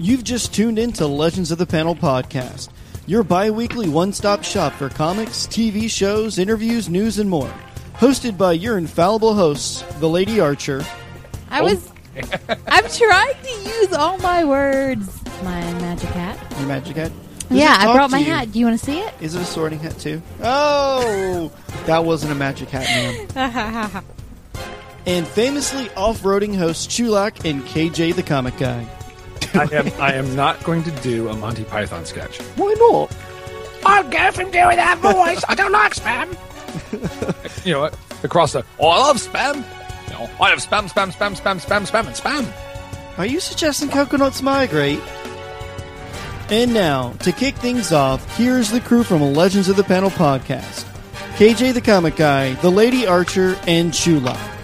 You've just tuned into Legends of the Panel podcast, your bi weekly one stop shop for comics, TV shows, interviews, news, and more. Hosted by your infallible hosts, the Lady Archer. I was. Oh. I'm trying to use all my words. My magic hat. Your magic hat? Does yeah, I brought my you? hat. Do you want to see it? Is it a sorting hat too? Oh, that wasn't a magic hat, ma'am. and famously off-roading hosts Chulak and KJ the Comic Guy. I am I am not going to do a Monty Python sketch. Why not? I'll go from doing that voice. I don't like spam. You know what? Across the oh, I love spam. You know, I have spam, spam, spam, spam, spam, spam, and spam. Are you suggesting coconuts migrate? And now, to kick things off, here's the crew from Legends of the Panel podcast KJ the Comic Guy, the Lady Archer, and Chulak.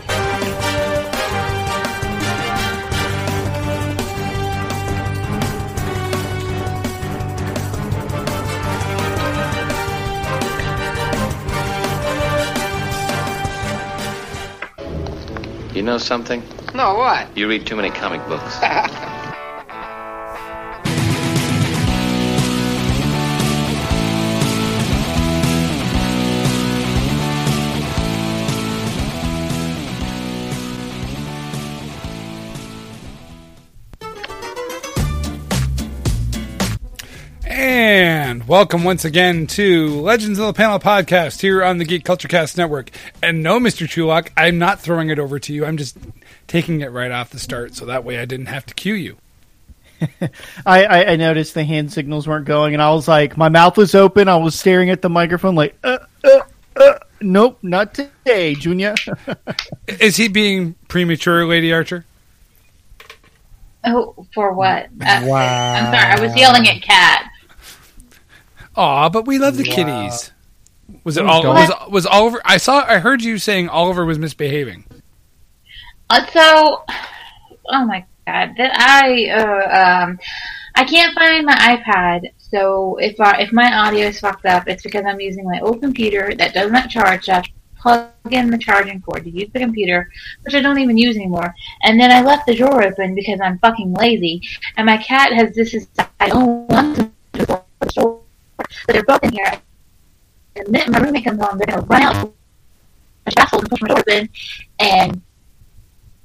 You know something? No, what? You read too many comic books. And welcome once again to Legends of the Panel podcast here on the Geek Culture Cast Network. And no, Mr. Chulak, I'm not throwing it over to you. I'm just taking it right off the start so that way I didn't have to cue you. I, I, I noticed the hand signals weren't going, and I was like, my mouth was open. I was staring at the microphone, like, uh, uh, uh. Nope, not today, Junior. Is he being premature, Lady Archer? Oh, for what? Uh, Wow. I'm sorry. I was yelling at Cat. Aw, but we love the kitties. Was it all? Was, was Oliver? I saw. I heard you saying Oliver was misbehaving. Uh, so, oh my god, that I uh, um, I can't find my iPad. So if I, if my audio is fucked up, it's because I'm using my old computer that does not charge. So I have to plug in the charging cord to use the computer, which I don't even use anymore. And then I left the drawer open because I'm fucking lazy. And my cat has this is I don't want to do the store. So they're both in here. And then my roommate comes home, they're gonna run out my shackles and push my door open, and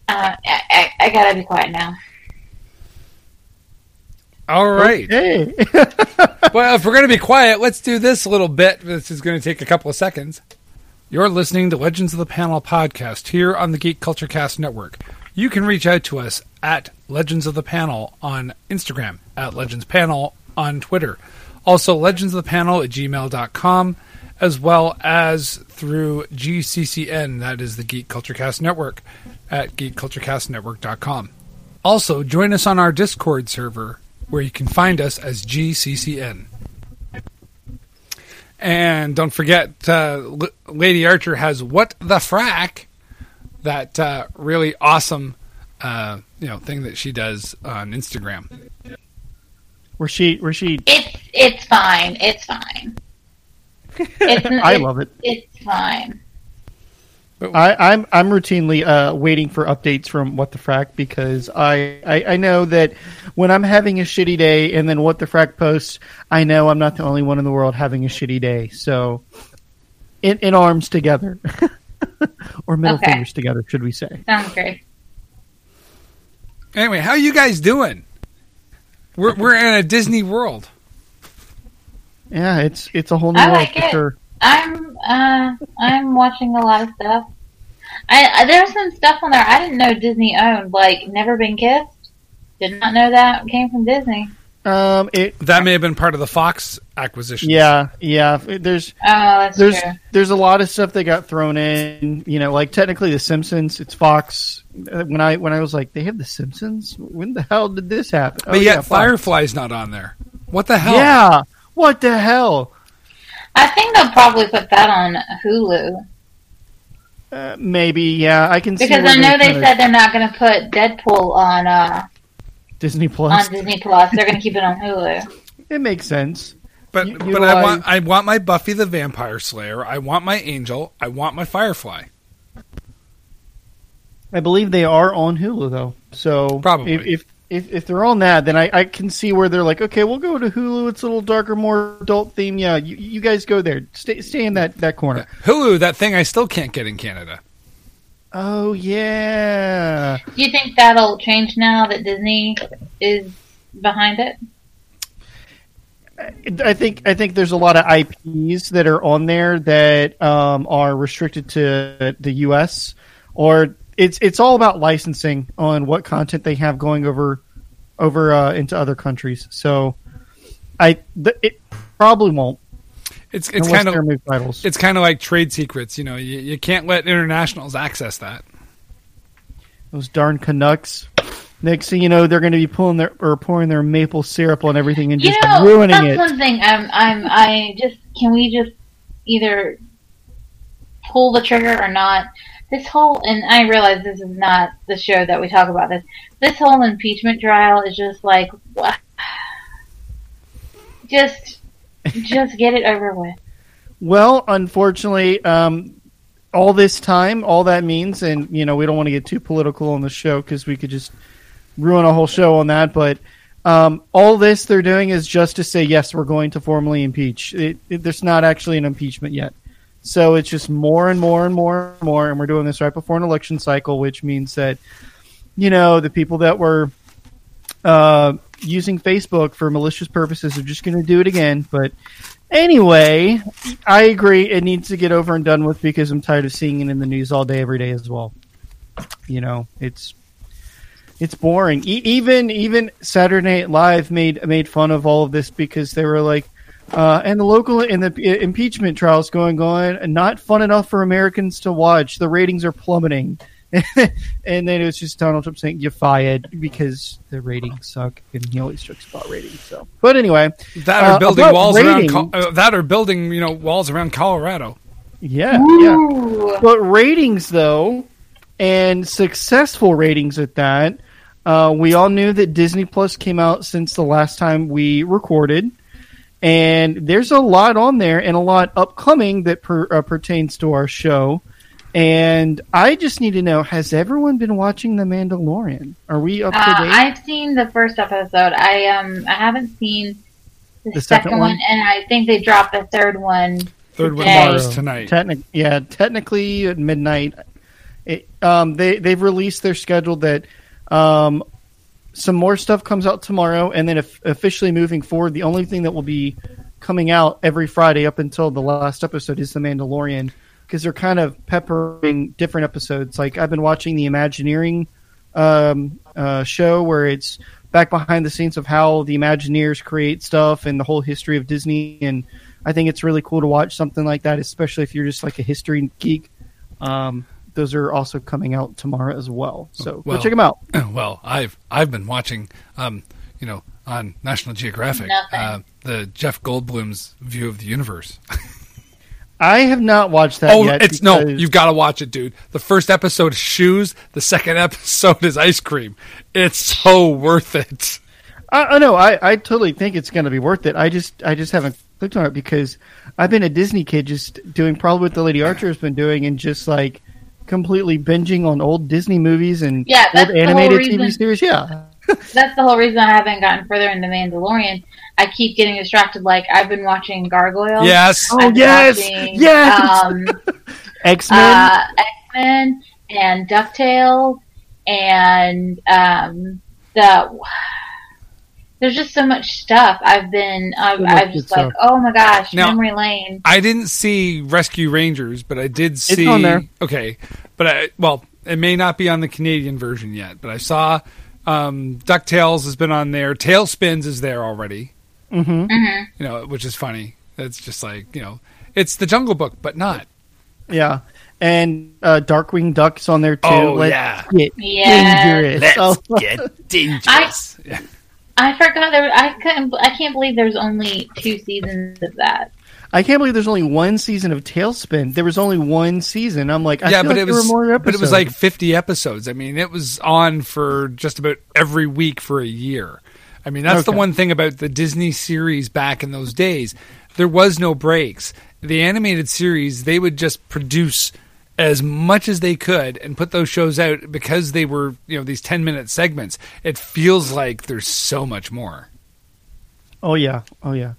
uh, I, I, I gotta be quiet now. All right. Hey. well, if we're going to be quiet, let's do this little bit. This is going to take a couple of seconds. You're listening to Legends of the Panel podcast here on the Geek Culture Cast Network. You can reach out to us at Legends of the Panel on Instagram, at Legends Panel on Twitter. Also, Legends of the Panel at gmail.com, as well as through GCCN, that is the Geek Culture Cast Network, at geekculturecastnetwork.com. Also, join us on our Discord server, where you can find us as GCCN. And don't forget, uh, L- Lady Archer has "What the Frack," that uh, really awesome, uh, you know, thing that she does on Instagram. Where she, where she, It's it's fine. It's fine. It's, I it's- love it. It's fine. I, I'm I'm routinely uh, waiting for updates from What the Frack because I, I I know that when I'm having a shitty day and then What the Frack posts, I know I'm not the only one in the world having a shitty day. So, in in arms together, or middle Okay. fingers together, should we say? Sounds great. Anyway, how you guys doing? We're we're in a Disney World. Yeah, it's it's a whole new I world like for it. sure. I'm uh I'm watching a lot of stuff. I, I there's some stuff on there I didn't know Disney owned, like Never Been Kissed. Did not know that came from Disney. Um, it That may have been part of the Fox acquisition. yeah yeah. There's Oh, there's true. there's a lot of stuff that got thrown in. You know, like technically The Simpsons, it's Fox. Uh, When I when I was like, they have The Simpsons. When the hell did this happen? but Oh, yet yeah, Fox. Firefly's not on there. What the hell? Yeah, what the hell? I think they'll probably put that on Hulu Uh, maybe yeah. I can see because where I know they kinda- said they're not going to put Deadpool on uh Disney Plus. on Disney Plus. They're going to keep it on Hulu. It makes sense. But You- but I utilize- want I want my Buffy the Vampire Slayer. I want my Angel. I want my Firefly. I believe they are on Hulu though. So Probably. if, if if if they're on that, then I, I can see where they're like, okay, we'll go to Hulu. It's a little darker, more adult theme. Yeah, you, you guys go there. Stay stay in that that corner. Hulu, that thing I still can't get in Canada. Oh yeah. Do you think that'll change now that Disney is behind it? I think I think there's a lot of IPs that are on there that um, are restricted to the U.S. or it's it's all about licensing on what content they have going over over uh, into other countries. So I th- it probably won't. It's it's kind of it's kind of like trade secrets. You know, you, you can't let internationals access that. Those darn Canucks. Next thing you know, they're going to be pulling their or pouring their maple syrup on everything and You just know, ruining that's it. something I'm, I'm, I just, can we just either pull the trigger or not? This whole, and I realize this is not the show that we talk about this. This whole impeachment trial is just like, wha- just, just get it over with. Well, unfortunately, um, all this time, all that means, and you know, we don't want to get too political on the show because we could just ruin a whole show on that. But um, all this they're doing is just to say yes, we're going to formally impeach. It, it, there's not actually an impeachment yet, so it's just more and more and more and more, and we're doing this right before an election cycle, which means that you know the people that were uh, using Facebook for malicious purposes are just going to do it again. But anyway, I agree. It needs to get over and done with because I'm tired of seeing it in the news all day, every day as well. You know, it's it's boring. E- even even Saturday Night Live made made fun of all of this because they were like, uh, and the local and the i- impeachment trials going on, not fun enough for Americans to watch. The ratings are plummeting. and then it was just Donald Trump saying you're fired because the ratings suck, and he always jokes about ratings. So, but anyway, That are Uh, building walls around. ratings- uh, that are building you know walls around Colorado. yeah, yeah. But ratings, though, and successful ratings at that, uh, we all knew that Disney Plus came out since the last time we recorded. And there's a lot on there and a lot upcoming that per, uh, pertains to our show. And I just need to know has everyone been watching The Mandalorian? Are we up to Uh, date? I've seen the first episode. I um I haven't seen the, The second, second one, one? and I think they dropped the third one. Third one Today. is tonight. Technic- yeah, technically at midnight. It, um, they they've released their schedule that um, some more stuff comes out tomorrow, and then if, officially moving forward, the only thing that will be coming out every Friday up until the last episode is the Mandalorian because they're kind of peppering different episodes. Like I've been watching the Imagineering um, uh, show where it's back behind the scenes of how the Imagineers create stuff and the whole history of Disney. And I think it's really cool to watch something like that, especially if you're just like a history geek. Um, those are also coming out tomorrow as well. So Well- go check them out. well, I've I've been watching, um, you know, on National Geographic, uh, the Jeff Goldblum's View of the Universe. I have not watched that oh, yet. it's no, you've got to watch it, dude. The first episode is shoes. The second episode is ice cream. It's so worth it. I, I know. I, I totally think it's going to be worth it. I just I just haven't clicked on it because I've been a Disney kid, just doing probably what the Lady Archer has been doing, and just like completely binging on old Disney movies and Yeah, old animated TV series. Yeah, That's the whole reason I haven't gotten further into Mandalorian. I keep getting distracted. Like I've been watching Gargoyles. Yes. Oh, I've been yes! watching, Yes! Um, X Men. uh, X Men and Ducktales and um, the. There's just so much stuff. I've been. I've, So I've good just like, stuff. oh my gosh, Now- memory lane. I didn't see Rescue Rangers, but I did see. on there. Okay, but I well, it may not be on the Canadian version yet, but I saw um, Ducktales has been on there. TaleSpins is there already. hmm You know, which is funny. It's just like you know, it's the Jungle Book, but not. Yeah, and uh, Darkwing Duck's on there too. Oh, Let's yeah. get Yeah. dangerous. Oh. get dangerous. Yeah. I forgot there. I couldn't. I can't believe there's only two seasons of that. I can't believe there's only one season of TaleSpin. There was only one season. I'm like, I yeah, feel but like it there was were more but it was like 50 episodes. I mean, it was on for just about every week for a year. I mean, that's the one thing about the Disney series back in those days. There was no breaks. The animated series, they would just produce as much as they could and put those shows out because they were, you know, these 10 minute segments. It feels like there's so much more. Oh yeah, oh yeah.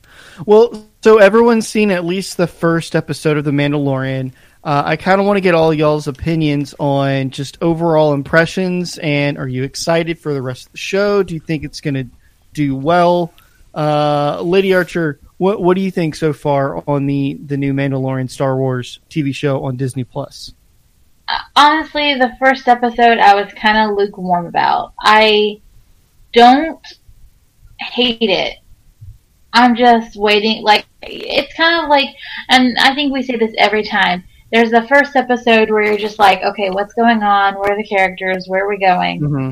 Well, so everyone's seen at least the first episode of The Mandalorian. Uh, I kind of want to get all y'all's opinions on just overall impressions, and are you excited for the rest of the show? Do you think it's going to do well? Uh, Lady Archer, what what do you think so far on the the new Mandalorian Star Wars TV show on Disney Plus? honestly, the first episode I was kind of lukewarm about. I don't hate it. I'm just waiting. Like, it's kind of like, and I think we say this every time. There's the first episode where you're just like, okay, what's going on? Where are the characters? Where are we going? Mm-hmm.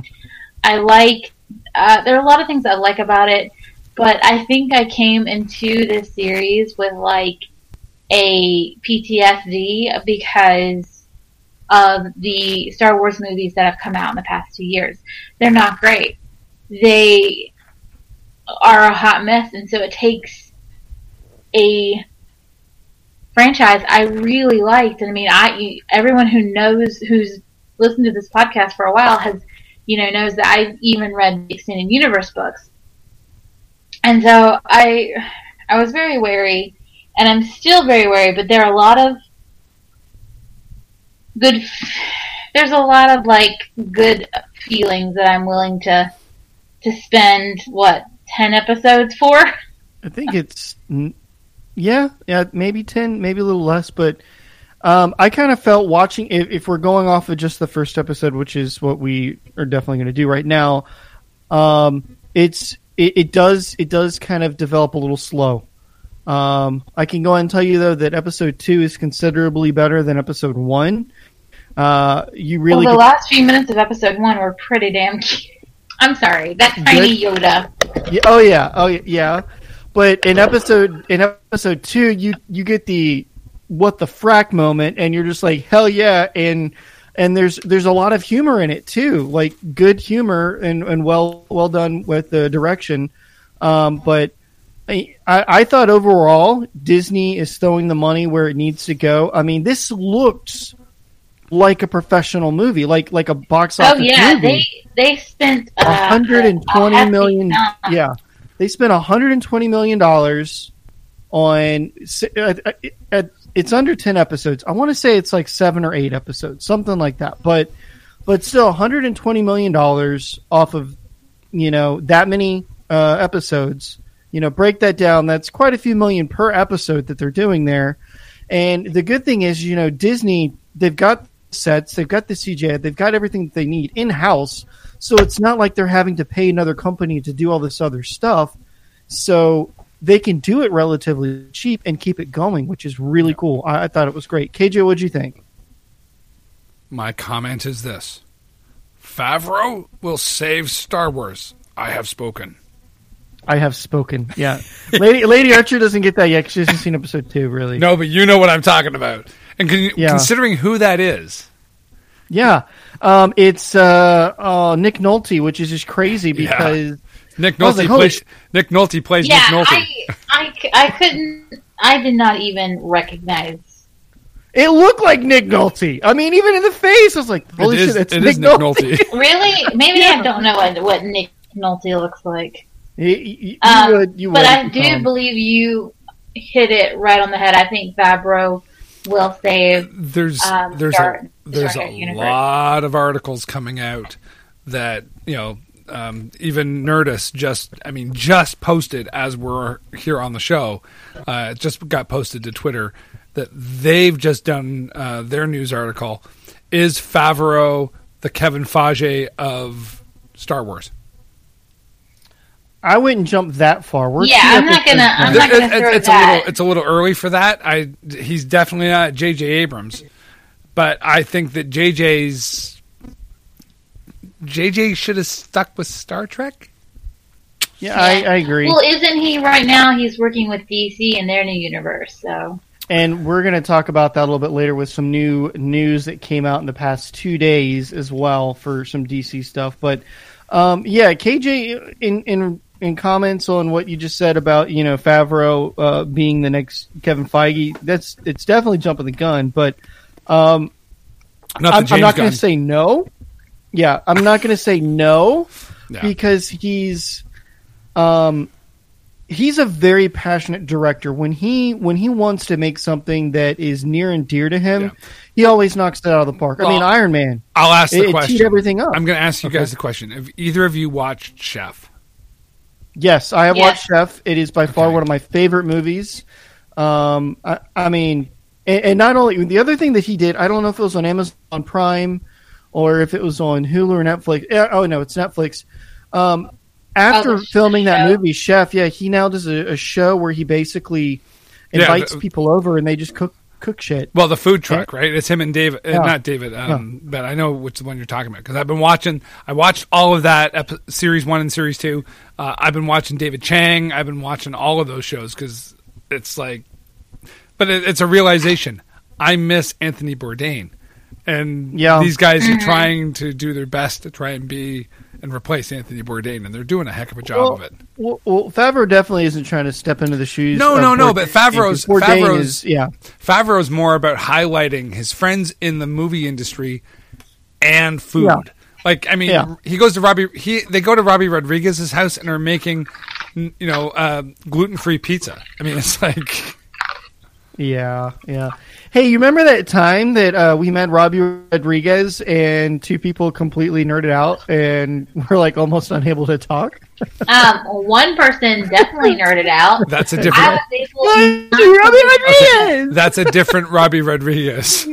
I like, uh, there are a lot of things I like about it, but I think I came into this series with like a PTSD because of the Star Wars movies that have come out in the past two years. They're not great. They are a hot mess, and so it takes a franchise I really liked. And I mean, I everyone who knows who's listened to this podcast for a while has, you know, knows that I even read the extended universe books, and so I I was very wary, and I'm still very wary. But there are a lot of good. There's a lot of like good feelings that I'm willing to to spend what ten episodes for. I think it's yeah, yeah, maybe ten, maybe a little less, but um, I kind of felt watching if, if we're going off of just the first episode, which is what we are definitely going to do right now. Um, it's it, it does it does kind of develop a little slow. Um, I can go ahead and tell you though that episode two is considerably better than episode one. Uh, you really well, the get- last few minutes of episode one were pretty damn cute. I'm sorry, that tiny Yoda. Yeah, oh yeah, oh yeah, yeah. But in episode in episode two, you you get the what the frack moment, and you're just like hell yeah, and and there's there's a lot of humor in it too, like good humor and, and well well done with the direction. Um, but I, I thought overall Disney is throwing the money where it needs to go. I mean, this looks like a professional movie, like like a box office. Oh yeah, movie. they they spent uh, A hundred a million. amount. Yeah, they spent hundred and twenty million dollars on. uh, uh, It's under ten episodes. I want to say it's like seven or eight episodes, something like that. But but still, one hundred and twenty million dollars off of you know that many uh, episodes. You know, break that down. That's quite a few million per episode that they're doing there. And the good thing is, you know, Disney they've got sets, they've got the CJ, they've got everything that they need in house. So it's not like they're having to pay another company to do all this other stuff. So they can do it relatively cheap and keep it going, which is really cool. I, I thought it was great. KJ, what'd you think? My comment is this Favreau will save Star Wars. I have spoken. I have spoken. Yeah, Lady Lady Archer doesn't get that yet. 'cause She hasn't seen episode two, really. No, but you know what I'm talking about. And con- Yeah. considering who that is, Yeah, um, it's uh, uh, Nick Nolte, which is just crazy Yeah. because Nick Nolte like, plays sh- Nick Nolte plays Yeah, Nick Nolte. I, I, c- I couldn't. I did not even recognize. it looked like Nick Nolte. I mean, even in the face, I was like, "Holy it shit, is, that's it Nick, is Nick Nolte." Nolte. Really? Maybe I don't know what what Nick Nolte looks like. You, you- you Um, would, you but would, I do um, believe you hit it right on the head. I think Favreau will save. there's Um, there's Star- a there's a universe. lot of articles coming out that you know um, even Nerdist just I mean just posted as we're here on the show uh, just got posted to Twitter that they've just done uh, their news article is Favreau the Kevin Feige of Star Wars. I wouldn't jump that far. We're Yeah, I'm not gonna- I'm not gonna It- it- throw it's a little it's a little early for that. I he's definitely not J.J. Abrams, but I think that J.J.'s J.J. should have stuck with Star Trek. Yeah, I, I agree. Well, isn't he right now? He's working with DC in their new universe. So And we're going to talk about that a little bit later with some new news that came out in the past two days as well for some DC stuff. But um, yeah, KJ, in in in comments on what you just said about you know Favreau uh, being the next Kevin Feige, that's it's definitely jumping the gun. But um, Not I'm, I'm not going to say no. Yeah, I'm not going to say no Yeah. because he's um he's a very passionate director. When he when he wants to make something that is near and dear to him, Yeah. he always knocks it out of the park. I mean, Iron Man. I'll ask the It, it question. teed everything up. I'm going to ask you Okay. guys the question. Have either of you watched Chef? Yes, I have Yes. watched Chef. It is by far Okay. one of my favorite movies. Um, I, I mean, and, and not only the other thing that he did, I don't know if it was on Amazon Prime or if it was on Hulu or Netflix. Oh no, it's Netflix. Um, after Oh, the filming that movie, Chef, yeah, he now does a, a show where he basically Yeah, invites the- people over and they just cook cook shit. Well, the food truck, right? It's him and David. Uh, Yeah. Not David, um, but I know which one you're talking about because I've been watching. I watched all of that epi- series one and series two. Uh, I've been watching David Chang. I've been watching all of those shows because it's like, but it, it's a realization. I miss Anthony Bourdain, and Yeah. these guys are trying to do their best to try and be and replace Anthony Bourdain, and they're doing a heck of a job Well, of it. Well, well, Favreau definitely isn't trying to step into the shoes. No, no, no, but Favreau's- Favreau's- is yeah. Favreau's more about highlighting his friends in the movie industry and food. Yeah. Like, I mean, Yeah. he goes to Robbie. He they go to Robbie Rodriguez's house and are making, you know, uh, gluten free pizza. I mean, it's like, Yeah, yeah. Hey, you remember that time that uh, we met Robbie Rodriguez and two people completely nerded out and were like almost unable to talk? Um, one person definitely nerded out. that's a different. was. Robbie Rodriguez! That's a different Robbie Rodriguez.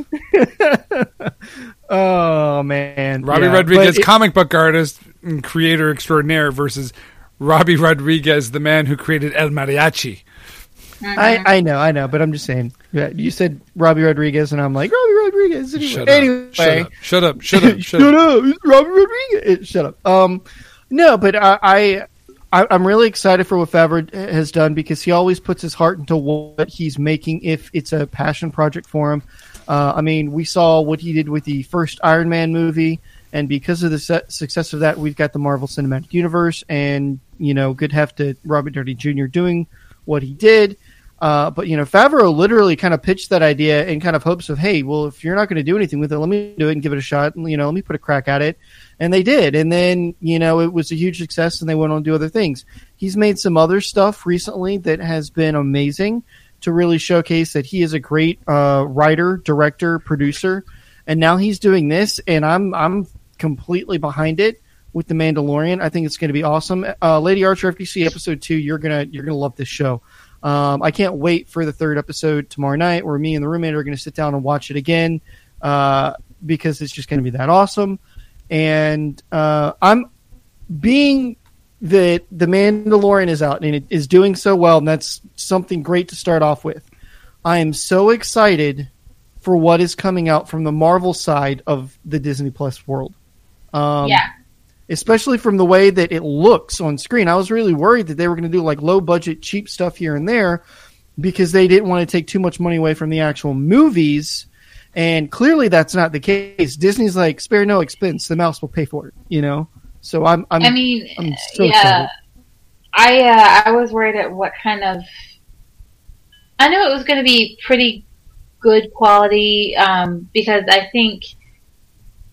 Oh man, Robbie Yeah, Rodriguez, it- comic book artist and creator extraordinaire, versus Robbie Rodriguez, the man who created El Mariachi. I, I know, I know, but I'm just saying. Yeah, you said Robbie Rodriguez, and I'm like Robbie Rodriguez. Anyway, Shut anyway. up! Shut up! Shut up! Shut up! Shut Shut up! up, Robbie Rodriguez. Shut up. Um, no, but I, I, I, I'm really excited for what Favreau has done because he always puts his heart into what he's making. If it's a passion project for him, uh, I mean, we saw what he did with the first Iron Man movie, and because of the su- success of that, we've got the Marvel Cinematic Universe, and you know, good heft to Robert Downey Jr. doing what he did. Uh, but you know, Favreau literally kind of pitched that idea in kind of hopes of, hey, well, if you're not going to do anything with it, let me do it and give it a shot. And, you know, let me put a crack at it. And they did. And then you know, it was a huge success, and they went on to do other things. He's made some other stuff recently that has been amazing to really showcase that he is a great uh, writer, director, producer. And now he's doing this, and I'm I'm completely behind it with the Mandalorian. I think it's going to be awesome. Uh, Lady Archer, see episode two, you're gonna you're gonna love this show. Um, I can't wait for the third episode tomorrow night, where me and the roommate are going to sit down and watch it again uh, because it's just going to be that awesome. And uh, I'm being that the Mandalorian is out and it is doing so well, and that's something great to start off with. I am so excited for what is coming out from the Marvel side of the Disney Plus world. Um, Yeah. Especially from the way that it looks on screen. I was really worried that they were going to do like low budget, cheap stuff here and there because they didn't want to take too much money away from the actual movies. And clearly, that's not the case. Disney's like, spare no expense, the mouse will pay for it. You know, so I'm. I'm I mean, I'm so yeah. excited. I uh, I was worried at what kind of. I knew it was going to be pretty good quality um, because I think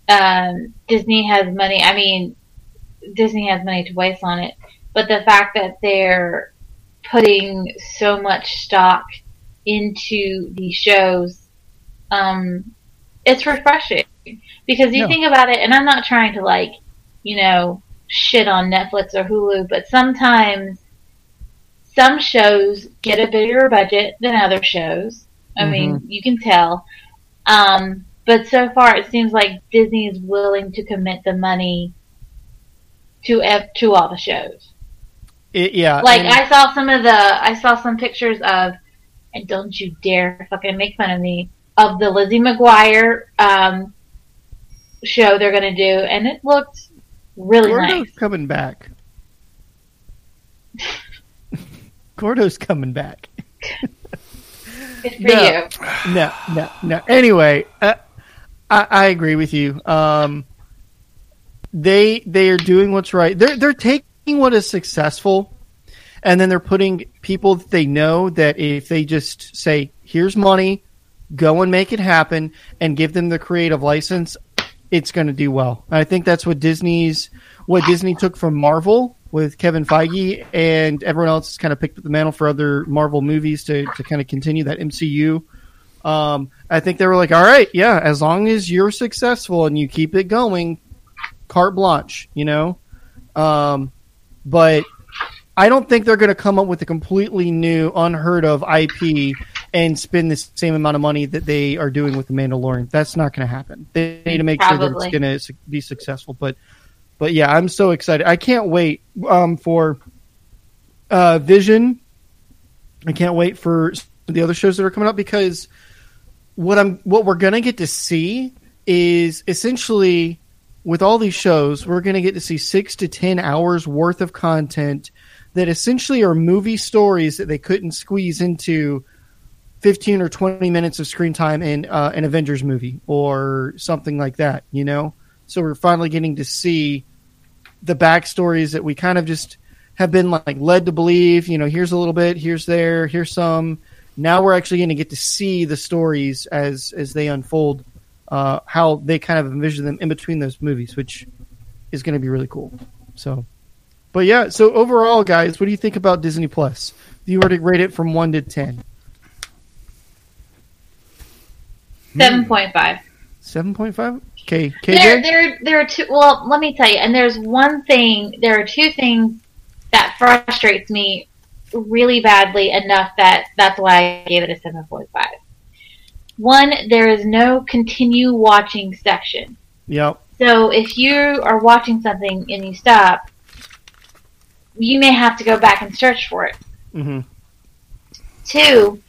um, Disney has money. I mean, Disney has money to waste on it, but the fact that they're putting so much stock into these shows, um, it's refreshing because you Yeah. think about it, and I'm not trying to like, you know, shit on Netflix or Hulu, but sometimes some shows get a bigger budget than other shows. I mean, you can tell. Um, but so far, it seems like Disney is willing to commit the money to ev- to all the shows. It- yeah, Like and- I saw some of the, I saw some pictures of, and don't you dare fucking make fun of me of the Lizzie McGuire um, show they're gonna do, and it looked really Gordo's nice. coming back. Gordo's coming back. Good for No. you. no, no, no. Anyway, uh, I, I agree with you. Um, they they are doing what's right. They're they're taking what is successful, and then they're putting people that they know that if they just say, "Here's money, go and make it happen and give them the creative license, it's going to do well. And I think that's what Disney's what Disney took from Marvel with Kevin Feige and everyone else has kind of picked up the mantle for other Marvel movies to, to kind of continue that MCU. Um, I think they were like, all right, yeah, as long as you're successful and you keep it going, carte blanche, you know? Um, but I don't think they're going to come up with a completely new, unheard of IP and spend the same amount of money that they are doing with the Mandalorian. That's not going to happen. They need to make sure that it's going to be successful. But, but yeah, I'm so excited. I can't wait um, for uh, Vision. I can't wait for the other shows that are coming up because what I'm what we're going to get to see is essentially with all these shows, we're going to get to see six to ten hours worth of content that essentially are movie stories that they couldn't squeeze into 15 or 20 minutes of screen time in uh, an Avengers movie or something like that, you know? So we're finally getting to see the backstories that we kind of just have been like led to believe, you know, here's a little bit, here's there, here's some. Now we're actually going to get to see the stories as as they unfold, uh, how they kind of envision them in between those movies, which is going to be really cool. So, but yeah, so overall, guys, what do you think about Disney Plus? If you were to rate it from one to ten, Seven point five. seven point five. Okay, There, there, there are two. Well, let me tell you. And there's one thing. There are two things that frustrates me really badly enough that that's why I gave it a seven point five. One, there is no continue watching section. Yep. So if you are watching something and you stop, you may have to go back and search for it. Mm-hmm. Two,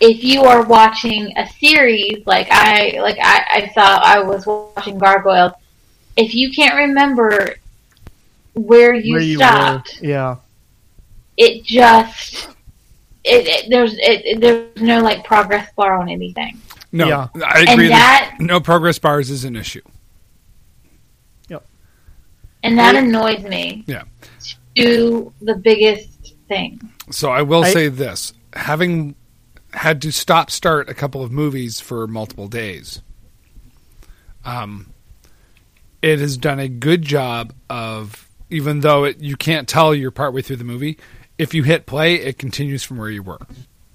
if you are watching a series like I like I, I saw I was watching Gargoyles, if you can't remember where you Where you stopped, were. Yeah. it just it, it there's it, it- there's no like progress bar on anything, No, Yeah. I and agree. that that no progress bars is an issue. Yep. And that annoys me. Yeah. To the biggest thing. So I will I- say this: having had to stop start a couple of movies for multiple days, um, it has done a good job of even though it, you can't tell you're partway through the movie. If you hit play, it continues from where you were.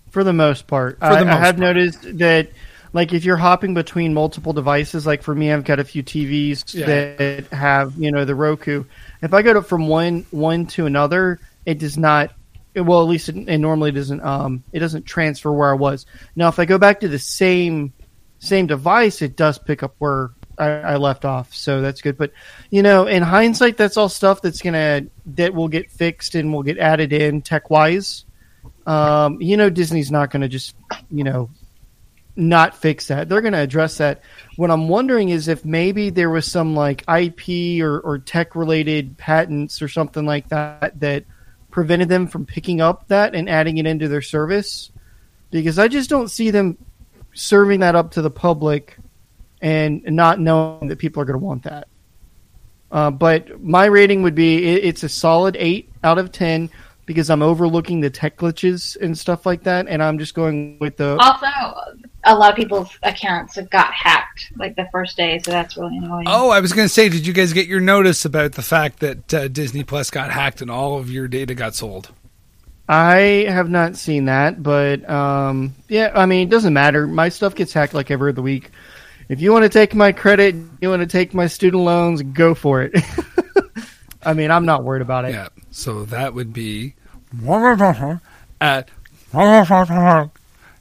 For the most part, For I, the I most have part. noticed that, like, if you're hopping between multiple devices, like for me, I've got a few TVs Yeah. that have, you know, the Roku. If I go to from one one to another, it does not. Well, at least it, it normally doesn't. Um, it doesn't transfer where I was. Now, if I go back to the same same device, it does pick up where I, I left off. So that's good. But you know, in hindsight, that's all stuff that's gonna that will get fixed and will get added in tech wise. Um, you know, Disney's not going to just, you know, not fix that. They're going to address that. What I'm wondering is if maybe there was some like IP or, or tech related patents or something like that that prevented them from picking up that and adding it into their service. Because I just don't see them serving that up to the public and not knowing that people are going to want that. Uh, but my rating would be it, it's a solid eight out of ten because I'm overlooking the tech glitches and stuff like that, and I'm just going with the Also, a lot of people's accounts got hacked like the first day, so that's really annoying. Oh, I was going to say, did you guys get your notice about the fact that uh, Disney Plus got hacked and all of your data got sold? I have not seen that, but um, yeah, I mean, it doesn't matter. My stuff gets hacked like every other week. If you want to take my credit, you want to take my student loans, go for it. I mean, I'm not worried about it. Yeah. So that would be at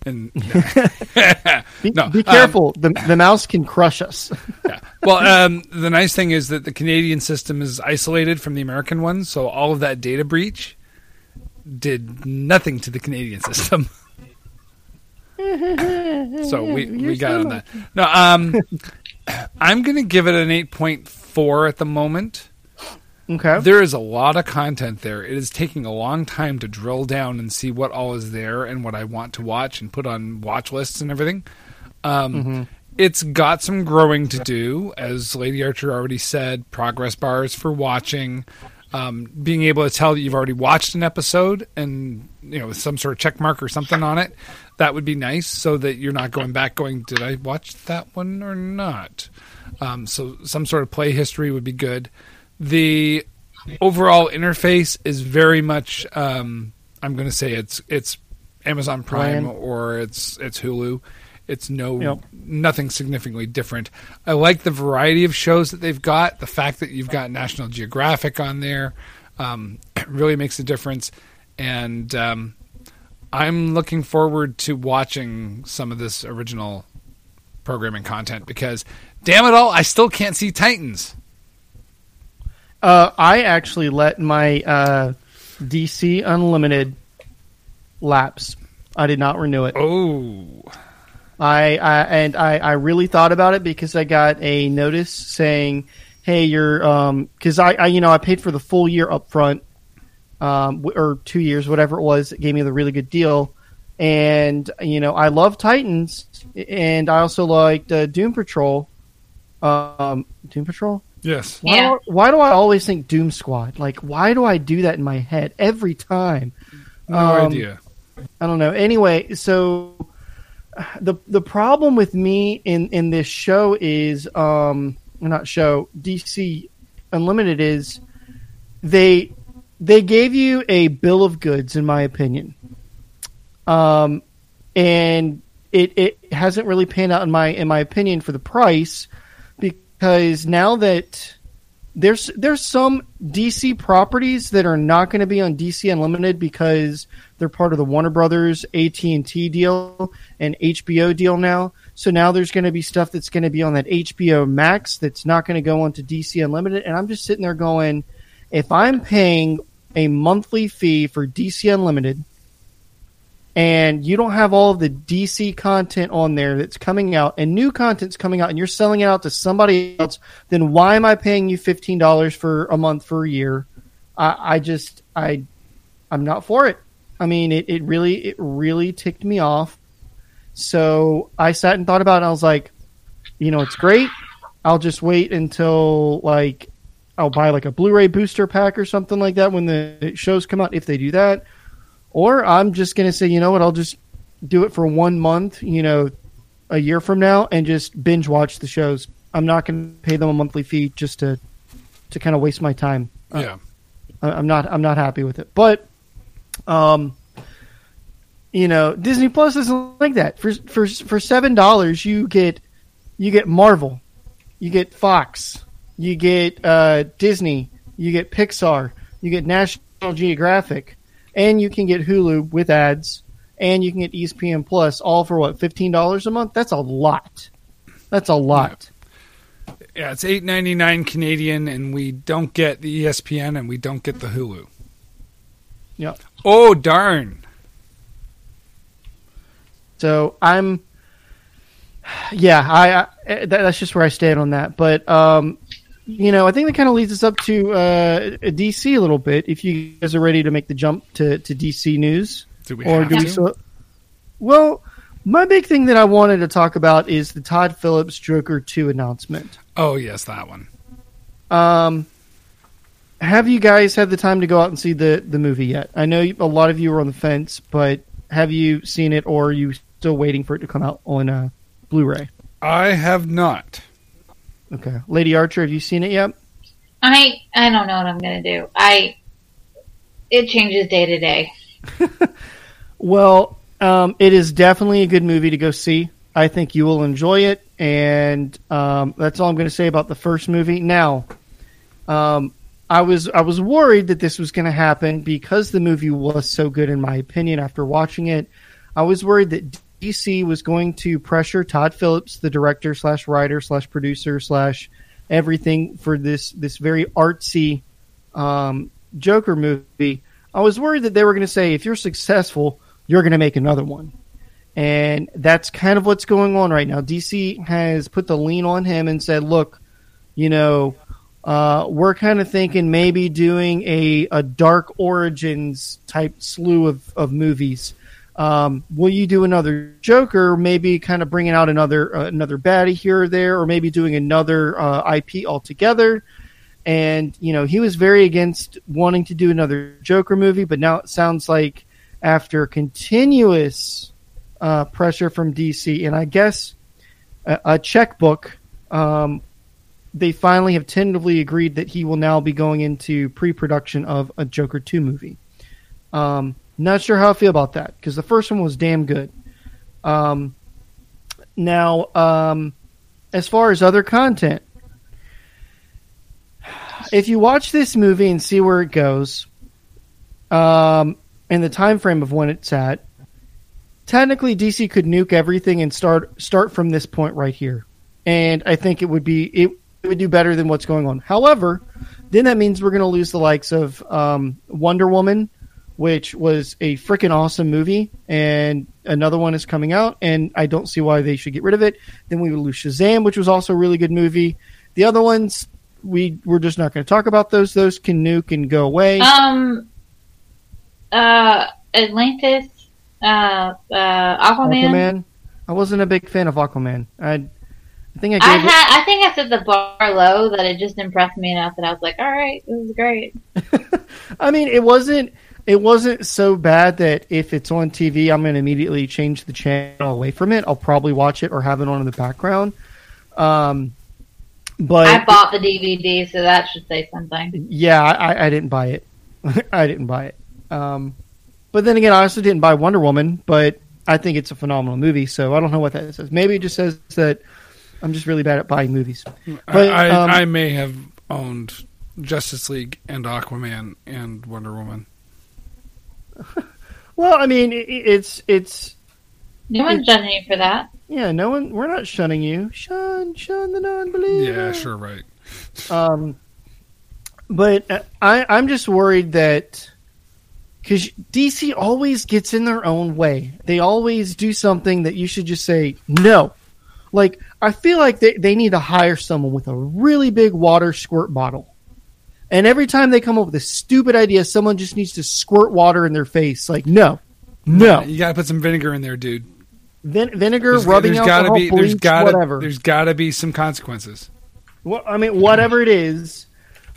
and Be, No, be um, careful. the, the mouse can crush us. yeah. Well, um, the nice thing is that the Canadian system is isolated from the American one, so all of that data breach did nothing to the Canadian system. so we, we got on that. No, um, I'm going to give it an 8.4 at the moment. Okay. There is a lot of content there. It is taking a long time to drill down and see what all is there and what I want to watch and put on watch lists and everything. Um, It's got some growing to do, as Lady Archer already said. Progress bars for watching. Um, being able to tell that you've already watched an episode and you know with some sort of check mark or something on it, that would be nice, so that you're not going back going, "Did I watch that one or not?" Um, so some sort of play history would be good. The overall interface is very much. Um, I'm going to say it's it's Amazon Prime Bland. or it's it's Hulu. It's no Yep. nothing significantly different. I like the variety of shows that they've got. The fact that you've got National Geographic on there um, really makes a difference. And um, I'm looking forward to watching some of this original programming content because, damn it all, I still can't see Titans. Uh, I actually let my uh, DC Unlimited lapse. I did not renew it. Oh, I, I and I, I really thought about it because I got a notice saying, "Hey, you're um because I, I you know I paid for the full year up front, um w- or two years, whatever it was. It gave me the really good deal, and you know I love Titans, and I also liked uh, Doom Patrol, um Doom Patrol. Yes. Why, Yeah. do, why do I always think Doom Squad? Like, why do I do that in my head every time? No Um, idea. I don't know. Anyway, so the the problem with me in in this show is um not show DC Unlimited is they they gave you a bill of goods in my opinion. Um and it it hasn't really panned out in my in my opinion for the price because now that there's there's some DC properties that are not going to be on DC Unlimited because they're part of the Warner Brothers AT and T deal and HBO deal now. So now there's going to be stuff that's going to be on that HBO Max that's not going to go onto DC Unlimited. And I'm just sitting there going, if I'm paying a monthly fee for DC Unlimited and you don't have all of the DC content on there that's coming out and new content's coming out and you're selling it out to somebody else, then why am I paying you fifteen dollars for a month for a year? I, I just I I'm not for it. I mean it, it really it really ticked me off. So I sat and thought about it and I was like, you know, it's great. I'll just wait until like I'll buy like a Blu-ray booster pack or something like that when the shows come out if they do that. Or I'm just going to say, you know what, I'll just do it for one month, you know, a year from now and just binge watch the shows. I'm not going to pay them a monthly fee just to to kind of waste my time. Uh, yeah. I'm not I'm not happy with it. But um you know, Disney Plus isn't like that. For for for seven dollars you get you get Marvel, you get Fox, you get uh, Disney, you get Pixar, you get National Geographic, and you can get Hulu with ads, and you can get ESPN Plus, all for what fifteen dollars a month. That's a lot. That's a lot. Yeah, it's eight ninety nine Canadian, and we don't get the ESPN, and we don't get the Hulu. Yeah. Oh darn! So I'm, yeah, I, I that's just where I stand on that. But um, you know, I think that kind of leads us up to uh, DC a little bit. If you guys are ready to make the jump to, to DC news, Do we or have do we to? still? Well, my big thing that I wanted to talk about is the Todd Phillips Joker two announcement. Oh yes, that one. Um, have you guys had the time to go out and see the the movie yet? I know a lot of you are on the fence, but have you seen it, or are you still waiting for it to come out on uh, Blu-ray? I have not. Okay, Lady Archer, have you seen it yet? I I don't know what I'm gonna do. I it changes day to day. Well, um, it is definitely a good movie to go see. I think you will enjoy it, and um, that's all I'm going to say about the first movie. Now, um, I was I was worried that this was going to happen because the movie was so good, in my opinion. After watching it, I was worried that DC was going to pressure Todd Phillips, the director slash writer slash producer slash everything for this this very artsy um, Joker movie. I was worried that they were going to say, if you're successful, you're going to make another one. And that's kind of what's going on right now. DC has put the lean on him and said, look, you know, uh, we're kind of thinking maybe doing a, a dark origins type slew of, of movies. Um, will you do another Joker? Maybe kind of bringing out another uh, another baddie here or there, or maybe doing another uh, IP altogether. and you know he was very against wanting to do another Joker movie, but now it sounds like after continuous uh, pressure from DC, and I guess a, a checkbook, um, they finally have tentatively agreed that he will now be going into pre-production of a Joker two movie. Um, not sure how I feel about that because the first one was damn good. Um, now, um, as far as other content, if you watch this movie and see where it goes, um, and the time frame of when it's at, technically DC could nuke everything and start start from this point right here, and I think it would be it, it would do better than what's going on. However, then that means we're going to lose the likes of um, Wonder Woman, which was a freaking awesome movie, and another one is coming out, and I don't see why they should get rid of it. Then we would lose Shazam, which was also a really good movie. The other ones, we we're just not going to talk about those. Those can nuke and go away. Um, uh, Atlantis, uh, uh, Aquaman. Aquaman. I wasn't a big fan of Aquaman. I, I think I I had, I think I set the bar low that it just impressed me enough that I was like, all right, this is great. I mean, it wasn't. It wasn't so bad that if it's on TV, I'm going to immediately change the channel away from it. I'll probably watch it or have it on in the background. Um, but I bought the DVD, so that should say something. Yeah, I, I didn't buy it. I didn't buy it. Um, but then again, I also didn't buy Wonder Woman, but I think it's a phenomenal movie. So I don't know what that says. Maybe it just says that I'm just really bad at buying movies. But, I, I, um, I may have owned Justice League and Aquaman and Wonder Woman. Well, I mean, it, it's it's No one's judging you for that. yeah. No one, we're not shunning you. Shun, shun the non-believer. Yeah, sure, right. Um, but uh, I, I'm just worried that because DC always gets in their own way. They always do something that you should just say no. Like I feel like they, they need to hire someone with a really big water squirt bottle. And every time they come up with a stupid idea, someone just needs to squirt water in their face. Like no, no You got to put some vinegar in there, dude. Vin- vinegar, There's, rubbing there's gotta be bleach, there's gotta whatever. there's gotta be some consequences. Well, I mean, whatever it is,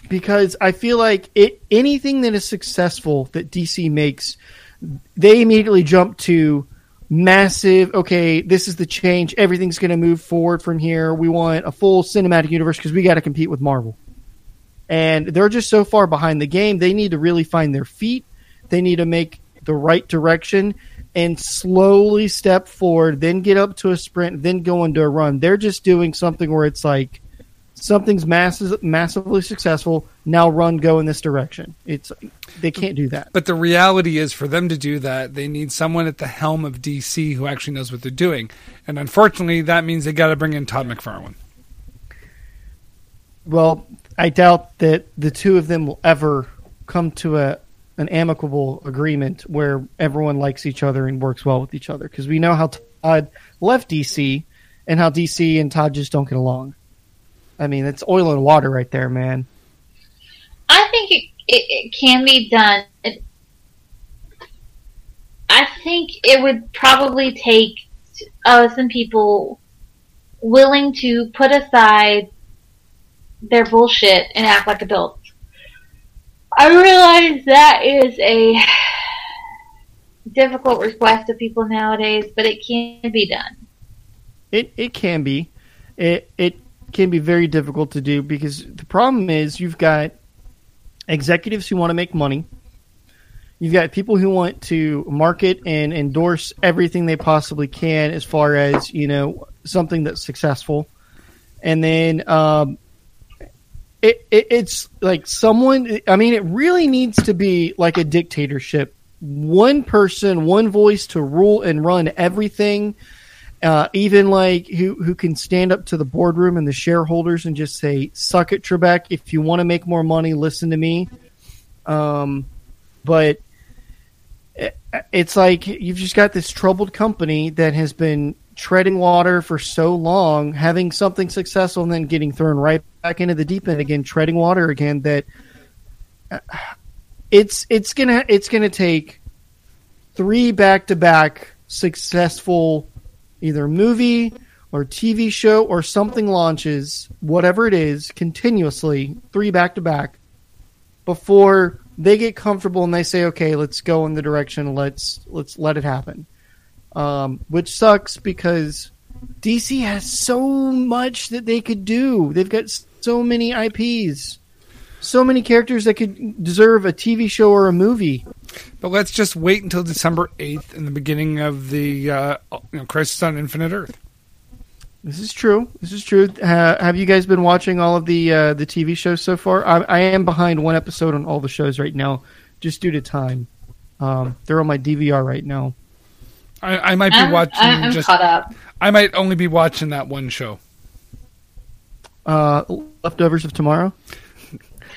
because I feel like it anything that is successful that DC makes, they immediately jump to massive. Okay, this is the change. Everything's going to move forward from here. We want a full cinematic universe because we got to compete with Marvel, and they're just so far behind the game. They need to really find their feet. They need to make the right direction and slowly step forward, then get up to a sprint, then go into a run. They're just doing something where it's like something's massive, massively successful. Now run, go in this direction. It's they can't do that. But the reality is, for them to do that, they need someone at the helm of DC who actually knows what they're doing. And unfortunately, that means they got to bring in Todd McFarlane. Well, I doubt that the two of them will ever come to a an amicable agreement where everyone likes each other and works well with each other. Because we know how Todd left DC and how DC and Todd just don't get along. I mean, it's oil and water right there, man. I think it, it, it can be done. It, I think it would probably take uh, some people willing to put aside their bullshit and act like adults. I realize that is a difficult request of people nowadays, but it can be done. It it can be, it it can be very difficult to do because the problem is you've got executives who want to make money. You've got people who want to market and endorse everything they possibly can as far as you know something that's successful, and then um, it, it it's like someone. I mean, it really needs to be like a dictatorship. One person, one voice to rule and run everything uh, even like who who can stand up to the boardroom and the shareholders and just say, "Suck it, Trebek. If you want to make more money, listen to me." Um, but it, it's like you've just got this troubled company that has been treading water for so long, having something successful, and then getting thrown right back into the deep end again, treading water again. That uh, it's it's gonna it's gonna take three back to back successful either movie or TV show or something launches, whatever it is, continuously, three back to back, before they get comfortable and they say, "Okay, let's go in the direction. Let's let's let it happen." Um, which sucks because DC has so much that they could do. They've got so many IPs, so many characters that could deserve a TV show or a movie. But let's just wait until December 8th and the beginning of the uh, you know, Crisis on Infinite Earth. This is true. This is true. Uh, have you guys been watching all of the uh, the TV shows so far? I, I am behind one episode on all the shows right now, just due to time. Um, they're on my DVR right now. I, I might be I'm, watching I'm just. caught up. I might only be watching that one show. Uh, Leftovers of Tomorrow.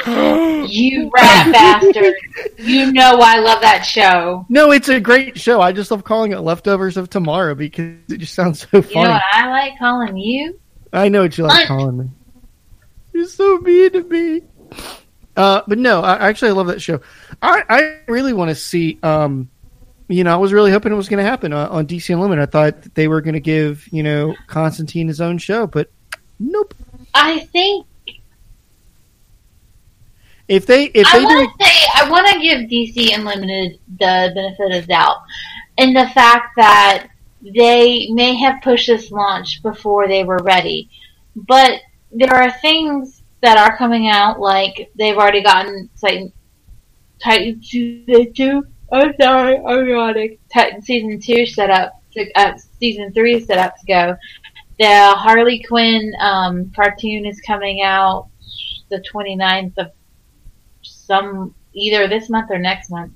You rat bastard. You know I love that show. No, it's a great show. I just love calling it Leftovers of Tomorrow because it just sounds so You know funny. what I like calling you? I know what you like Lunch. calling me. You're so mean to me. Uh, but no, I actually I love that show. I, I really want to see. Um, you know, I was really hoping it was going to happen uh, on DC Unlimited. I thought they were going to give you know Constantine his own show, but nope. I think If they if I they do, want to say I want to give DC Unlimited the benefit of doubt in the fact that they may have pushed this launch before they were ready, but there are things that are coming out like they've already gotten Titan Titan two. I'm sorry, I'm erotic. Titan season two set up to uh, season three set up to go. The Harley Quinn um, cartoon is coming out the 29th of some either this month or next month.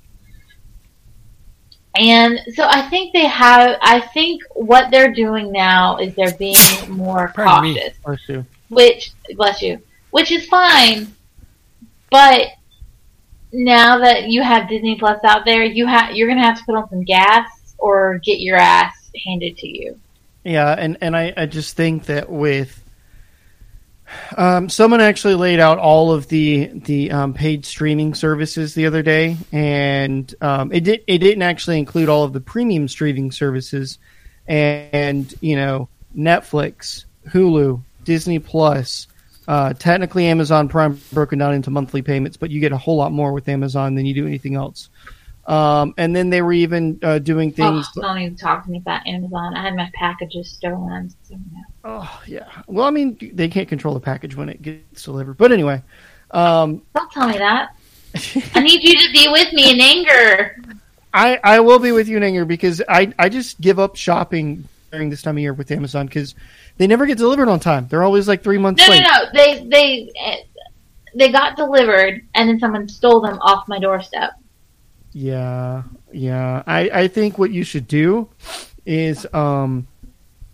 And so I think they have. I think what they're doing now is they're being more Pardon cautious, Sue. which bless you, which is fine. But now that you have Disney Plus out there, you have you're gonna have to put on some gas or get your ass handed to you. Yeah, and and I, I just think that with um, someone actually laid out all of the the um, paid streaming services the other day, and um, it did it didn't actually include all of the premium streaming services, and you know Netflix, Hulu, Disney Plus. Uh, technically, Amazon Prime broken down into monthly payments, but you get a whole lot more with Amazon than you do anything else. Um, and then they were even uh, doing things. Oh, don't even talk to me about Amazon. I had my packages stolen. So, no. Oh yeah. Well, I mean, they can't control the package when it gets delivered. But anyway, um, Don't tell me that. I need you to be with me in anger. I I will be with you, in anger because I I just give up shopping during this time of year with Amazon because they never get delivered on time. They're always like three months No, no, late. no. They they eh, they got delivered, and then someone stole them off my doorstep. Yeah, yeah. I I think what you should do is um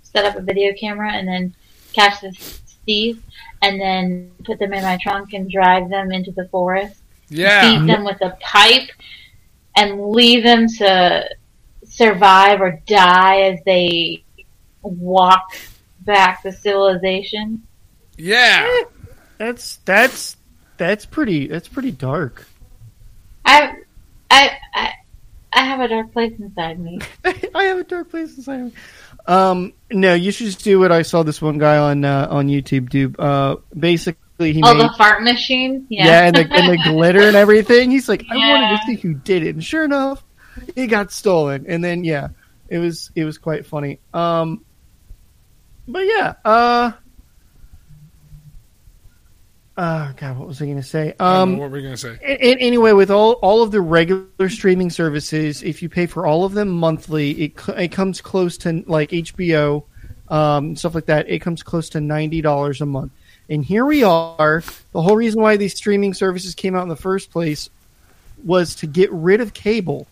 Set up a video camera, and then catch the thief, and then put them in my trunk and drive them into the forest. Yeah. Feed them with a pipe, and leave them to survive or die as they walk back to civilization. Yeah. that's that's that's pretty that's pretty dark. I, I, I, I have a dark place inside me. I have a dark place inside me. Um, no, you should just do what I saw this one guy on uh, on YouTube do. Uh, basically, he Oh, made the fart machine. Yeah, yeah, and the, and the glitter and everything. He's like, I wanted to see who did it, and sure enough, it got stolen. And then yeah, it was it was quite funny. Um, but yeah, uh, uh, God, what was I going to say? I don't know Um, what were we gonna say? a- a- anyway, with all all of the regular streaming services, if you pay for all of them monthly, it it comes close to like HBO, um, stuff like that. It comes close to ninety dollars a month. And here we are. The whole reason why these streaming services came out in the first place was to get rid of cable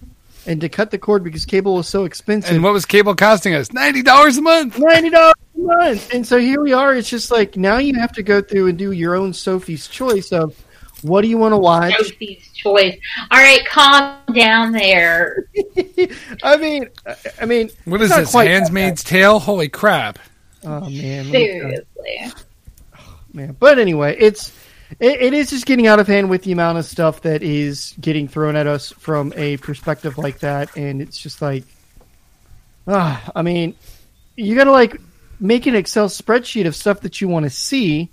and to cut the cord because cable was so expensive. And what was cable costing us? Ninety dollars a month. ninety dollars a month. And so here we are. It's just like now you have to go through and do your own Sophie's choice of what do you want to watch. Sophie's choice. All right, calm down there. I mean, I- I mean, What it's is not this? quite that Handmaid's Tale? Holy crap! Oh man, let me tell you, Seriously. man. But anyway, it's it, it is just getting out of hand with the amount of stuff that is getting thrown at us from a perspective like that, and it's just like, ah, I mean, you gotta like make an Excel spreadsheet of stuff that you want to see,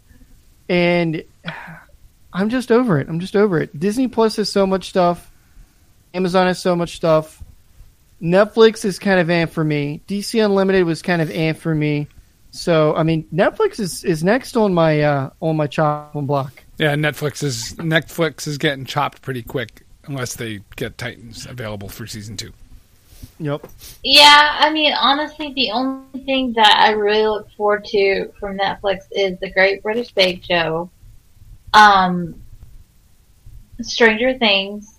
and I'm just over it. I'm just over it. Disney Plus has so much stuff. Amazon has so much stuff. Netflix is kind of an for me. DC Unlimited was kind of an for me. So I mean, Netflix is, is next on my uh, on my chopping block. Yeah, Netflix is Netflix is getting chopped pretty quick unless they get Titans available for season two. Yep. Yeah, I mean, honestly, the only thing that I really look forward to from Netflix is the Great British Bake Show, um, Stranger Things.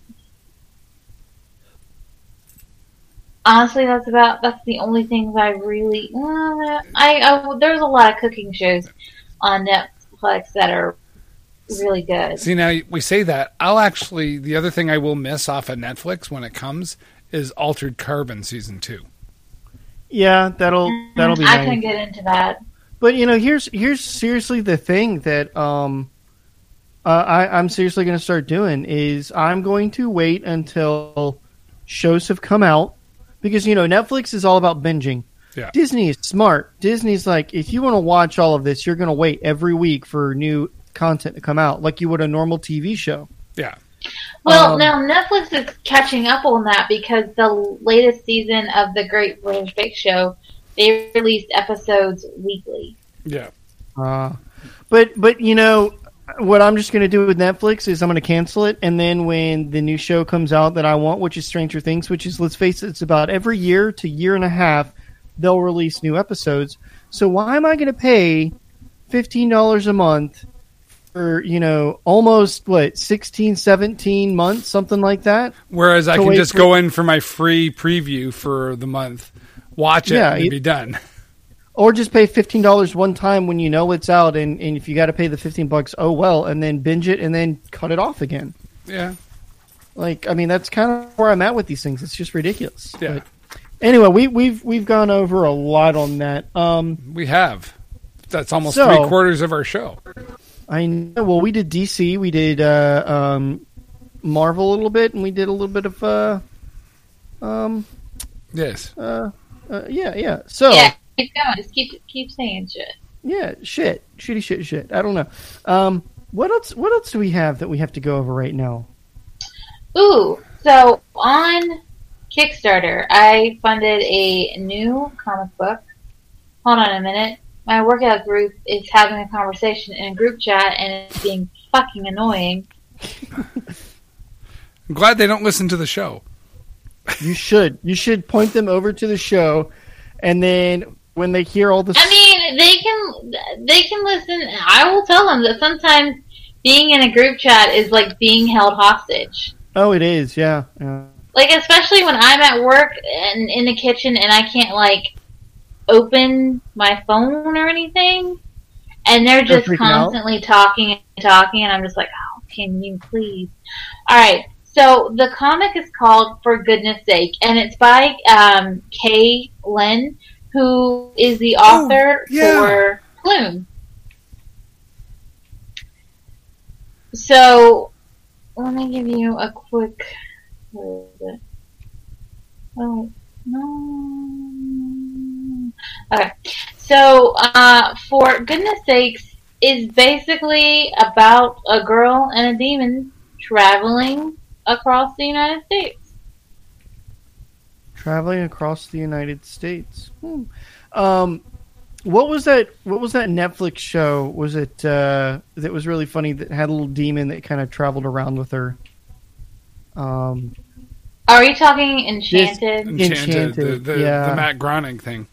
Honestly, that's about that's the only things I really. Uh, I, I there's a lot of cooking shows on Netflix that are really good. See, now we say that. I'll actually, the other thing I will miss off of Netflix when it comes is Altered Carbon season two. Yeah, that'll that'll be. I nice. can get into that. But you know, here's here's seriously the thing that um, uh, I, I'm seriously going to start doing is I'm going to wait until shows have come out because you know Netflix is all about binging. Yeah. Disney is smart. Disney's like, if you want to watch all of this, you're going to wait every week for new content to come out, like you would a normal TV show. Yeah. Well, Um, now Netflix is catching up on that because the latest season of the Great British Bake Show, they released episodes weekly. Yeah. Uh, but but you know what I'm just going to do with Netflix is I'm going to cancel it, and then when the new show comes out that I want, which is Stranger Things, which is let's face it, it's about every year to year and a half they'll release new episodes. So why am I going to pay fifteen dollars a month for you know almost what 16, 17 months, something like that? Whereas I can just for- go in for my free preview for the month, watch it, Yeah, and it- be done. Or just pay fifteen dollars one time when you know it's out, and, and if you got to pay the fifteen bucks, oh well, and then binge it and then cut it off again. Yeah. Like, I mean, that's kind of where I'm at with these things. It's just ridiculous. Yeah. But anyway, we, we've we've gone over a lot on that. Um, We have. That's almost So- three quarters of our show. I know. Well, we did DC, we did uh, um, Marvel a little bit, and we did a little bit of uh, um, Yes. uh, uh, yeah, yeah. So Yeah, keep going. Just keep keep saying shit. yeah, shit, shitty, shit, shit. I don't know. Um, what else? What else do we have that we have to go over right now? Ooh, so on Kickstarter, I funded a new comic book. Hold on a minute. My workout group is having a conversation in a group chat, and it's being fucking annoying. I'm glad they don't listen to the show. You should. You should point them over to the show, and then when they hear all this, I mean, they can they can listen. I will tell them that sometimes being in a group chat is like being held hostage. oh, it is. Yeah. yeah. Like especially when I'm at work and in the kitchen and I can't like open my phone or anything, and they're They're just out? constantly talking and talking, and I'm just like, oh, can you please? All right. So the comic is called For Goodness Sake, and it's by um, Kay Lynn, who is the Oh, author yeah. for Plume. So let me give you a quick. Where is it? Oh no. Okay, so uh, for goodness sakes, is basically about a girl and a demon traveling across the United States. Traveling across the United States. Hmm. Um, what was that? What was that Netflix show? Was it uh, that was really funny? That had a little demon that kind of traveled around with her. Um, Are you talking Enchanted? Enchanted, the, the, yeah. the Matt Groening thing.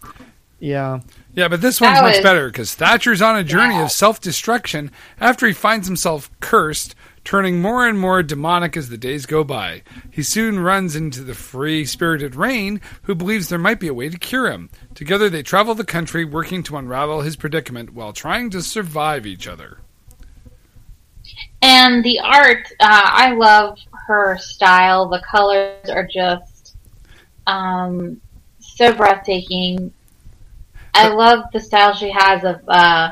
Yeah, Yeah, but this one's That much was- better because Thatcher's on a journey of self destruction after he finds himself cursed, turning more and more demonic as the days go by. He soon runs into the free spirited Rain, who believes there might be a way to cure him. Together they travel the country, working to unravel his predicament while trying to survive each other. And the art, uh, I love her style. The colors are just um, so breathtaking. I love the style she has of uh,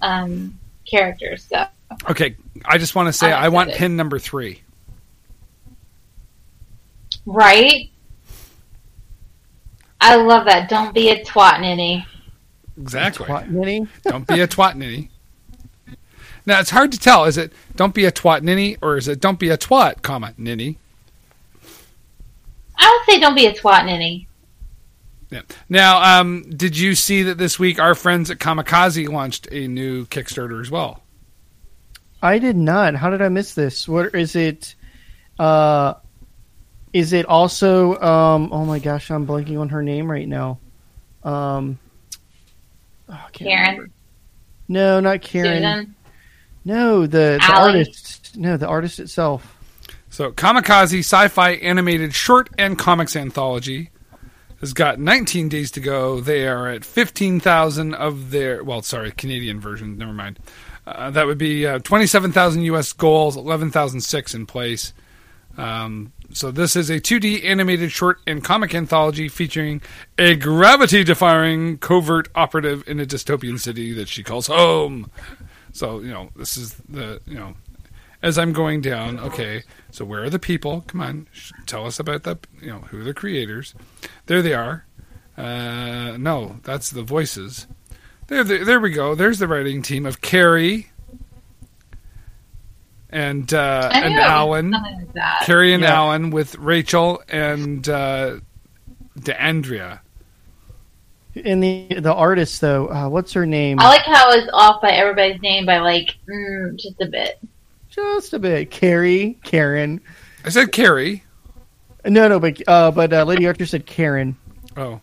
um, characters. So Okay, I just want to say I'm I want excited. pin number three. right, I love that. Don't be a twat, Nitty. Exactly. Twat ninny. don't be a twat ninny. Now it's hard to tell. Is it don't be a twat ninny or is it don't be a twat, comma ninny? I would say don't be a twat ninny. Yeah. Now, um, did you see that this week our friends at Kamikaze launched a new Kickstarter as well? I did not. How did I miss this? What is it? Uh, is it also? Um, oh my gosh, I'm blanking on her name right now. Um, oh, Karen, remember. No, not Karen. Susan. No, the, the Allie. artist. No, the artist itself. So, Kamikaze Sci-Fi Animated Short and Comics Anthology has got 19 days to go. They are at 15,000 of their well, sorry, Canadian version. Never mind. Uh, that would be uh, 27,000 U.S. goals, 11,006 in place. Um, so this is a 2D animated short and comic anthology featuring a gravity-defying covert operative in a dystopian city that she calls home. So you know this is the you know as I'm going down. Okay, so where are the people? Come on, sh- tell us about the you know who are the creators. There they are. Uh, no, that's the voices. There, there, there we go. There's the writing team of Carrie and uh, and knew Alan. like. Carrie and Yeah. Alan with Rachel and uh, DeAndrea. And the the artist though, uh, what's her name? I like how it's off by everybody's name by like mm, just a bit. Just a bit. Carrie, Karen. I said Carrie. No, no, but uh, but uh, Lady Archer said Karen. Oh,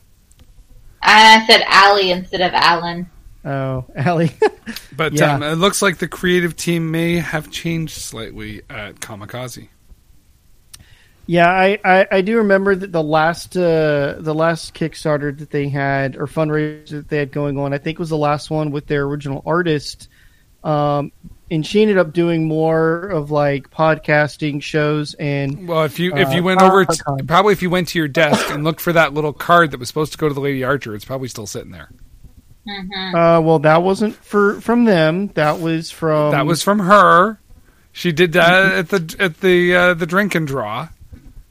I said Allie instead of Alan. Oh, Allie. but Yeah. um, it looks like the creative team may have changed slightly at Kamikaze. Yeah, I, I, I do remember that the last uh, the last Kickstarter that they had or fundraiser that they had going on, I think was the last one with their original artist. Um, and she ended up doing more of like podcasting shows and Well, if you if Uh, you went over to, probably if you went to your desk and looked for that little card that was supposed to go to the Lady Archer, it's probably still sitting there. hmm uh, well, that wasn't for from them. That was from that was from her. She did that at the at the uh, the drink and draw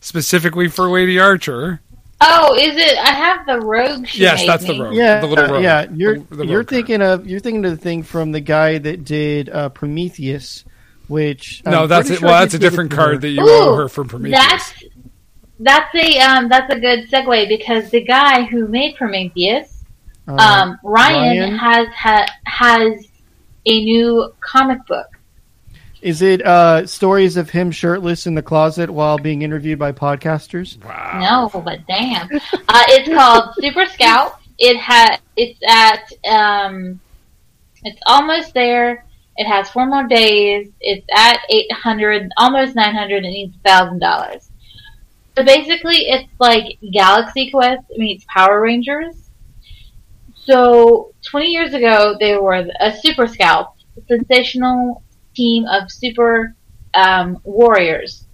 specifically for Lady Archer. Oh, is it? I have the rogue. She Yes, made that's the rogue. yeah the little rogue. yeah. You're The- the you're rogue card. thinking of you're thinking of the thing from the guy that did uh, Prometheus, which No, I'm that's pretty it. sure Well, that's a did give it different card that you owe her from Prometheus. That's that's a um that's a good segue because the guy who made Prometheus, Uh, um, Ryan, Ryan? has ha, has a new comic book. Is it uh, stories of him shirtless in the closet while being interviewed by podcasters? wow. No, but damn, uh, it's called Super Scout. It had it's at um, it's almost there. It has four more days. It's at eight hundred, almost nine hundred, and needs thousand dollars. So basically, it's like Galaxy Quest meets Power Rangers. So twenty years ago, they were a Super Scout, a sensational team of super um, warriors.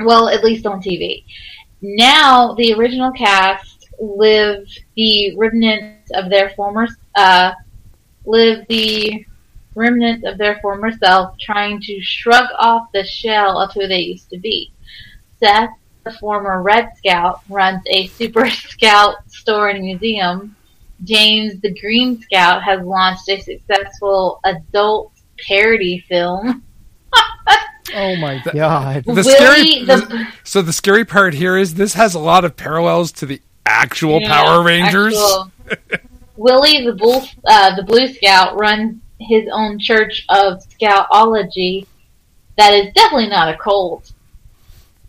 Well, at least on TV. Now the original cast live the remnants of their former uh, live the remnants of their former self, trying to shrug off the shell of who they used to be. Seth, the former Red Scout, runs a Super Scout store and museum. James, the Green Scout, has launched a successful adult parody film. Oh my god! The Willie, scary, the, so the scary part here is this has a lot of parallels to the actual Yeah, Power Rangers. actual- Willie the Bull, uh, the Blue Scout, runs his own church of Scoutology. That is definitely not a cult.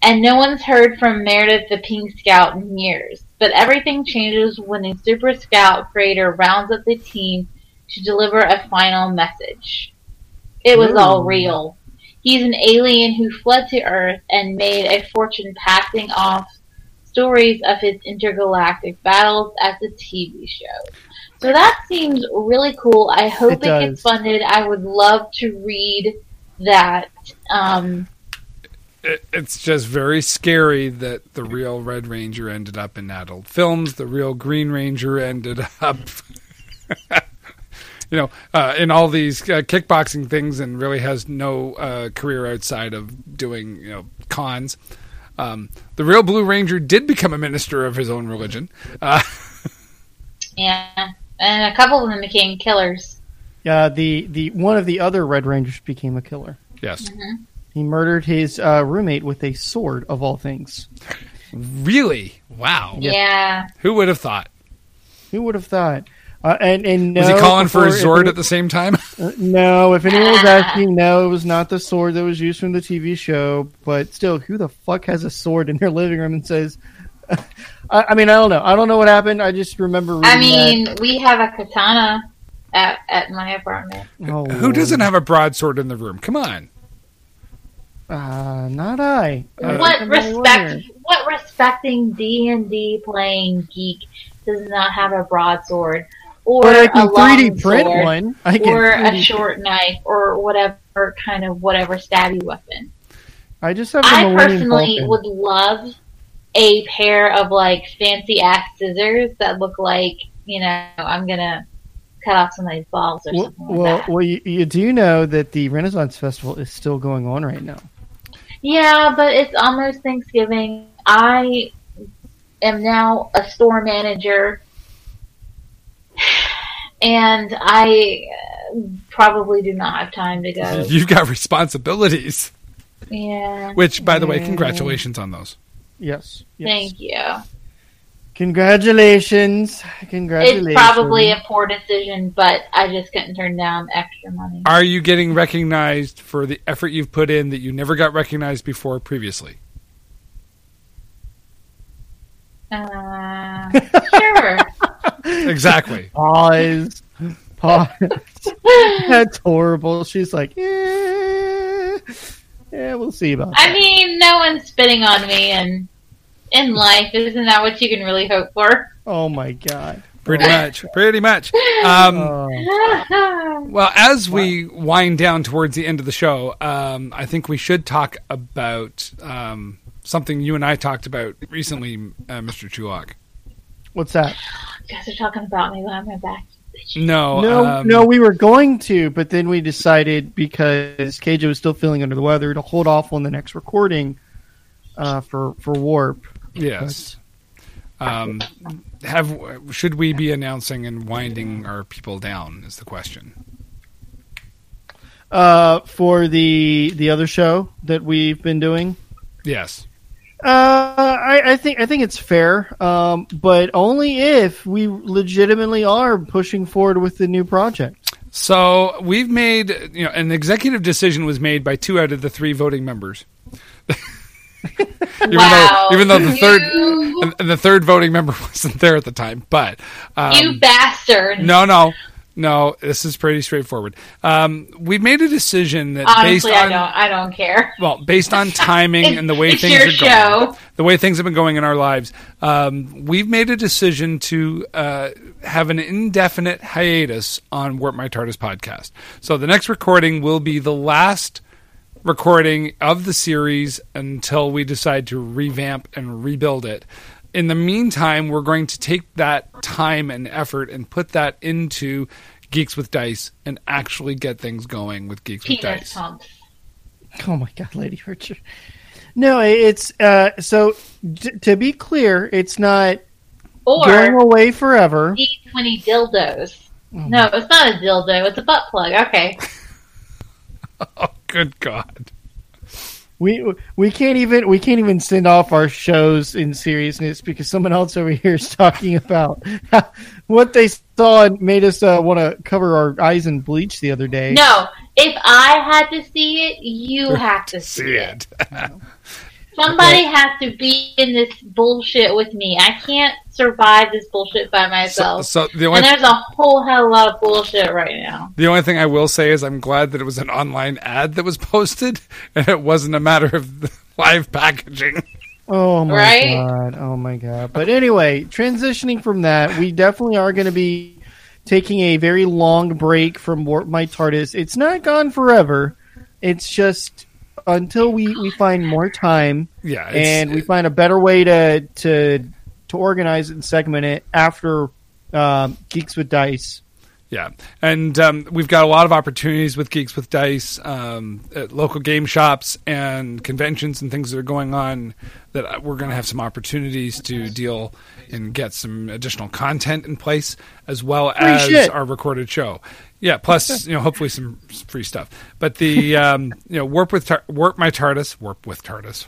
And no one's heard from Meredith the Pink Scout in years. But everything changes when a Super Scout creator rounds up the team to deliver a final message. It was all real. He's an alien who fled to Earth and made a fortune passing off stories of his intergalactic battles as a TV show. So that seems really cool. I hope It it, gets funded. I would love to read that. Um, It, it's just very scary that the real Red Ranger ended up in adult films. The real Green Ranger ended up, you know, uh, in all these uh, kickboxing things, and really has no uh, career outside of doing you know cons. Um, the real Blue Ranger did become a minister of his own religion. Uh, yeah. and a couple of them became killers. Uh, the the one of the other Red Rangers became a killer. Yes. He murdered his uh, roommate with a sword, of all things. Really? Wow. Yeah. Who would have thought? Who would have thought? Uh, and and Was he calling for a sword at the same time? Uh, no, if anyone was asking, no, it was not the sword that was used from the TV show. But still, who the fuck has a sword in their living room and says? I, I mean, I don't know. I don't know what happened. I just remember. Reading I mean, we have a katana at, at my apartment. Oh, Who doesn't have a broadsword in the room? Come on. Uh, not I. What I'm respect? What respecting D and D playing geek does not have a broadsword or But I a can long 3D print sword, one. I can or a 3D short knife or whatever kind of whatever stabby weapon? I just have I personally Falcon. would love a pair of like fancy ass scissors that look like you know I'm gonna cut off somebody's balls or Well, something like well, that. well you, you do know that the Renaissance Festival is still going on right now. Yeah, but it's almost Thanksgiving. I am now a store manager, and I uh, probably do not have time to go. You've got responsibilities. Yeah, Which, by the way, congratulations on those. Yes. yes. thank you. Congratulations. Congratulations. It's probably a poor decision, but I just couldn't turn down extra money. Are you getting recognized for the effort you've put in that you never got recognized before previously? Uh, sure. Exactly. Pause. Pause. That's horrible. She's like, eh, yeah, we'll see about that. I mean, no one's spitting on me, and in life, isn't that what you can really hope for? Oh my god. Pretty much. Pretty much. Um, Oh. Well, as we wind down towards the end of the show, um, I think we should talk about um, something you and I talked about recently, uh, Mr. Chulak. What's that? You guys are talking about me behind my back. No, No, um, no, we were going to, but then we decided because KJ was still feeling under the weather to hold off on the next recording uh, for for Warp. Yes. Um, have should we be announcing and winding our people down? Is the question. Uh, for the the other show that we've been doing. Yes. Uh, I, I think I think it's fair, um, but only if we legitimately are pushing forward with the new project. So we've made, you know, an executive decision was made by two out of the three voting members. even wow. though, even though the third, You, and, and the third voting member wasn't there at the time, but um, you bastard. no, no, no, this is pretty straightforward. Um, we've made a decision that Honestly, based I on don't. I don't care. well, based on timing and the way things are going, the way things have been going in our lives, um, we've made a decision to uh, have an indefinite hiatus on Warp My TARDIS podcast. So the next recording will be the last recording of the series until we decide to revamp and rebuild it. In the meantime, we're going to take that time and effort and put that into Geeks with Dice and actually get things going with Geeks with Penis Dice. pumps. Oh my god, Lady Richard. No, it's uh, so t- to be clear, it's not or going Or away forever. D twenty dildos. Oh No, it's not a dildo. It's a butt plug. Okay. Oh, good God. We we can't even we can't even send off our shows in seriousness because someone else over here is talking about what they saw and made us uh, want to cover our eyes in bleach the other day. No, if I had to see it, you have to see, See it. it. Somebody has to be in this bullshit with me. I can't survive this bullshit by myself. so the and only there's a whole hell of a lot of bullshit right now. the only thing I will say is I'm glad that it was an online ad that was posted and it wasn't a matter of live packaging. Oh my Right? god! Oh my god! But anyway, transitioning from that, we definitely are going to be taking a very long break from Warp My TARDIS. It's not gone forever. It's just until we, we find more time Yeah, and we find a better way to to to organize it and segment it after um, Geeks with Dice. Yeah, and um, we've got a lot of opportunities with Geeks with Dice um, at local game shops and conventions and things that are going on. That we're going to have some opportunities to deal and get some additional content in place, as well Free as shit. our recorded show. Yeah, plus you know hopefully some free stuff. But the um, you know warp with tar- warp my TARDIS warp with TARDIS.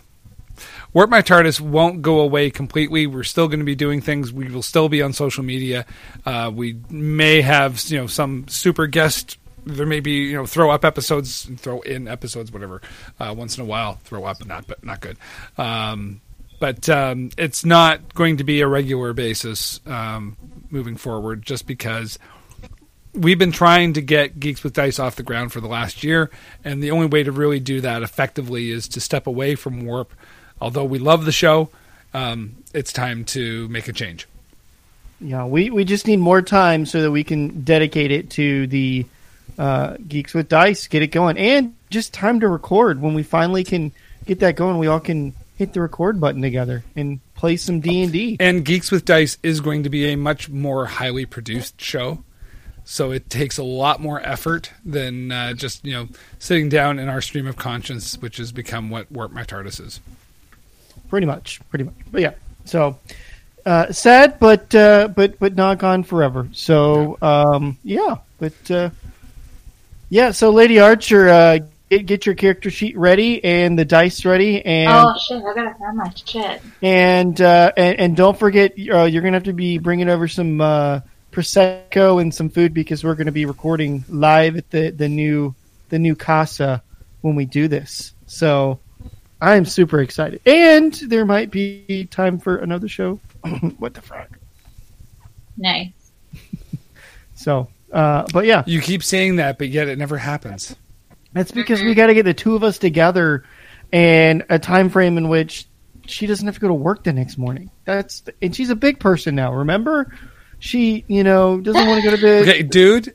Warp My TARDIS won't go away completely. We're still going to be doing things. We will still be on social media. Uh, we may have you know some super guest. There may be you know throw up episodes, throw in episodes, whatever. Uh, once in a while, throw up, not but not good. Um, but um, it's not going to be a regular basis um, moving forward, just because we've been trying to get Geeks with Dice off the ground for the last year, and the only way to really do that effectively is to step away from Warp. Although we love the show, um, it's time to make a change. Yeah, we, we just need more time so that we can dedicate it to the uh, Geeks with Dice, get it going, and just time to record. When we finally can get that going, we all can hit the record button together and play some D and D. And Geeks with Dice is going to be a much more highly produced show. So it takes a lot more effort than uh, just you know sitting down in our stream of conscience, which has become what Warp My TARDIS is. Pretty much, pretty much. But yeah, so uh, sad, but uh, but but not gone forever. So um, yeah, but uh, yeah. So Lady Archer, uh, get, get your character sheet ready and the dice ready, and oh shit! I gotta find my shit. and uh, and, and don't forget uh, you're gonna have to be bringing over some uh, prosecco and some food because we're gonna be recording live at the the new the new casa when we do this. So I'm super excited, and there might be time for another show. what the fuck? Nice. So, uh, but yeah, You keep saying that, but yet it never happens. that's because we got to get the two of us together and a time frame in which she doesn't have to go to work the next morning. That's and she's a big person now. Remember, she you know doesn't want to go to bed. Okay, dude,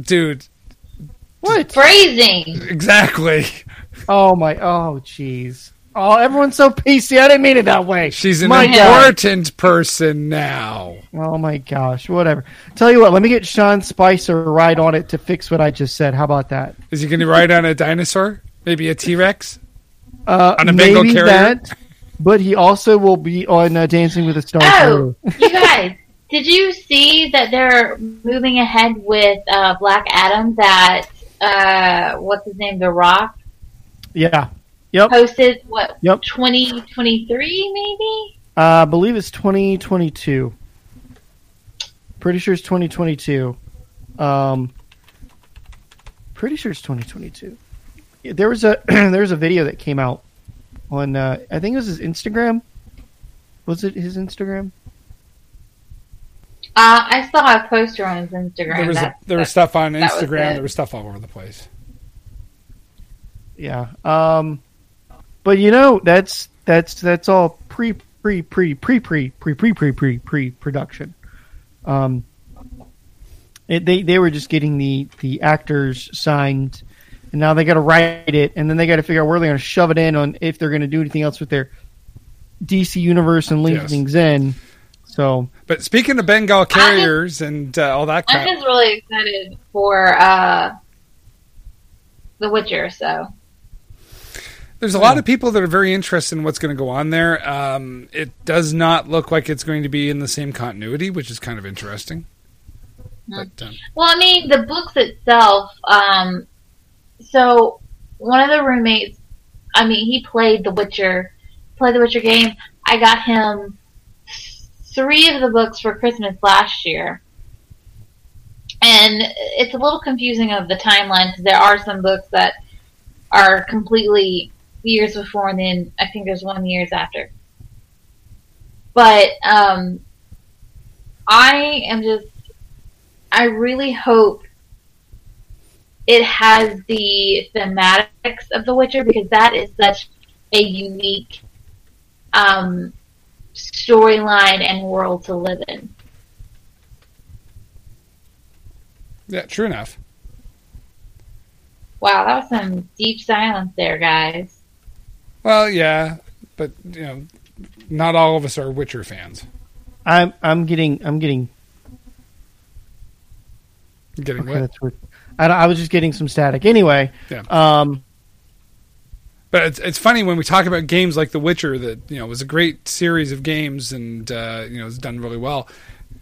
dude, What? Phrasing. exactly. Oh my! Oh jeez! Oh, everyone's so PC. I didn't mean it that way. She's an My God. important person now. Oh my gosh! Whatever. Tell you what. Let me get Sean Spicer right on it to fix what I just said. How about that? Is he going to ride on a dinosaur? Maybe a T Rex? Uh, On a Bengal maybe carrier? that. But he also will be on uh, Dancing with the Stars. Oh, you guys, did you see that they're moving ahead with uh, Black Adam? That uh, what's his name, The Rock, Yeah. Yep. posted what Yep. twenty twenty three maybe? Uh, I believe it's 2022. Pretty sure it's 2022. Um, pretty sure it's 2022. There was a there was a video that came out on uh, I think it was his Instagram. Was it his Instagram? Uh, I saw a poster on his Instagram. There was, that, there was stuff on that was Instagram. There was stuff all over the place. Yeah. Um, but you know that's that's that's all pre pre pre pre pre pre pre pre pre pre production. Um, it, they they were just getting the the actors signed, and now they got to write it, and then they got to figure out where they're going to shove it in on if they're going to do anything else with their DC universe and link Yes. things in. So But speaking of Bengal carriers and uh, all that stuff. I'm crap, just really excited for uh, The Witcher. So there's a lot of people that are very interested in what's going to go on there. Um, it does not look like it's going to be in the same continuity, which is kind of interesting. But um, Well, I mean, the books itself. Um, so one of the roommates, I mean, he played The Witcher, played the Witcher game. I got him three of the books for Christmas last year, and it's a little confusing of the timeline because there are some books that are completely years before, and then I think there's one years after. But um, I am just I really hope it has the thematics of The Witcher because that is such a unique um, storyline and world to live in. yeah, true enough. Wow, that was some deep silence there, guys. Well, yeah, but you know, not all of us are Witcher fans. I'm I'm getting I'm getting Getting Okay, what? that's weird. I, I was just getting some static. Anyway, Yeah. um, But it's it's funny when we talk about games like The Witcher that you know was a great series of games and uh, you know has done really well.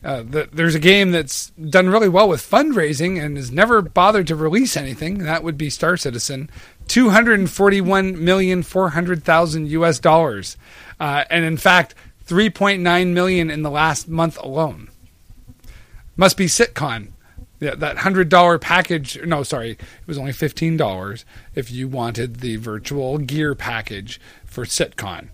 Uh, the, there's a game that's done really well with fundraising and has never bothered to release anything. That would be Star Citizen, two hundred and forty-one million four hundred thousand U.S. dollars, uh, and in fact, three point nine million in the last month alone. Must be Sitcon. Yeah, that hundred dollar package. No, sorry, it was only fifteen dollars if you wanted the virtual gear package for Sitcon.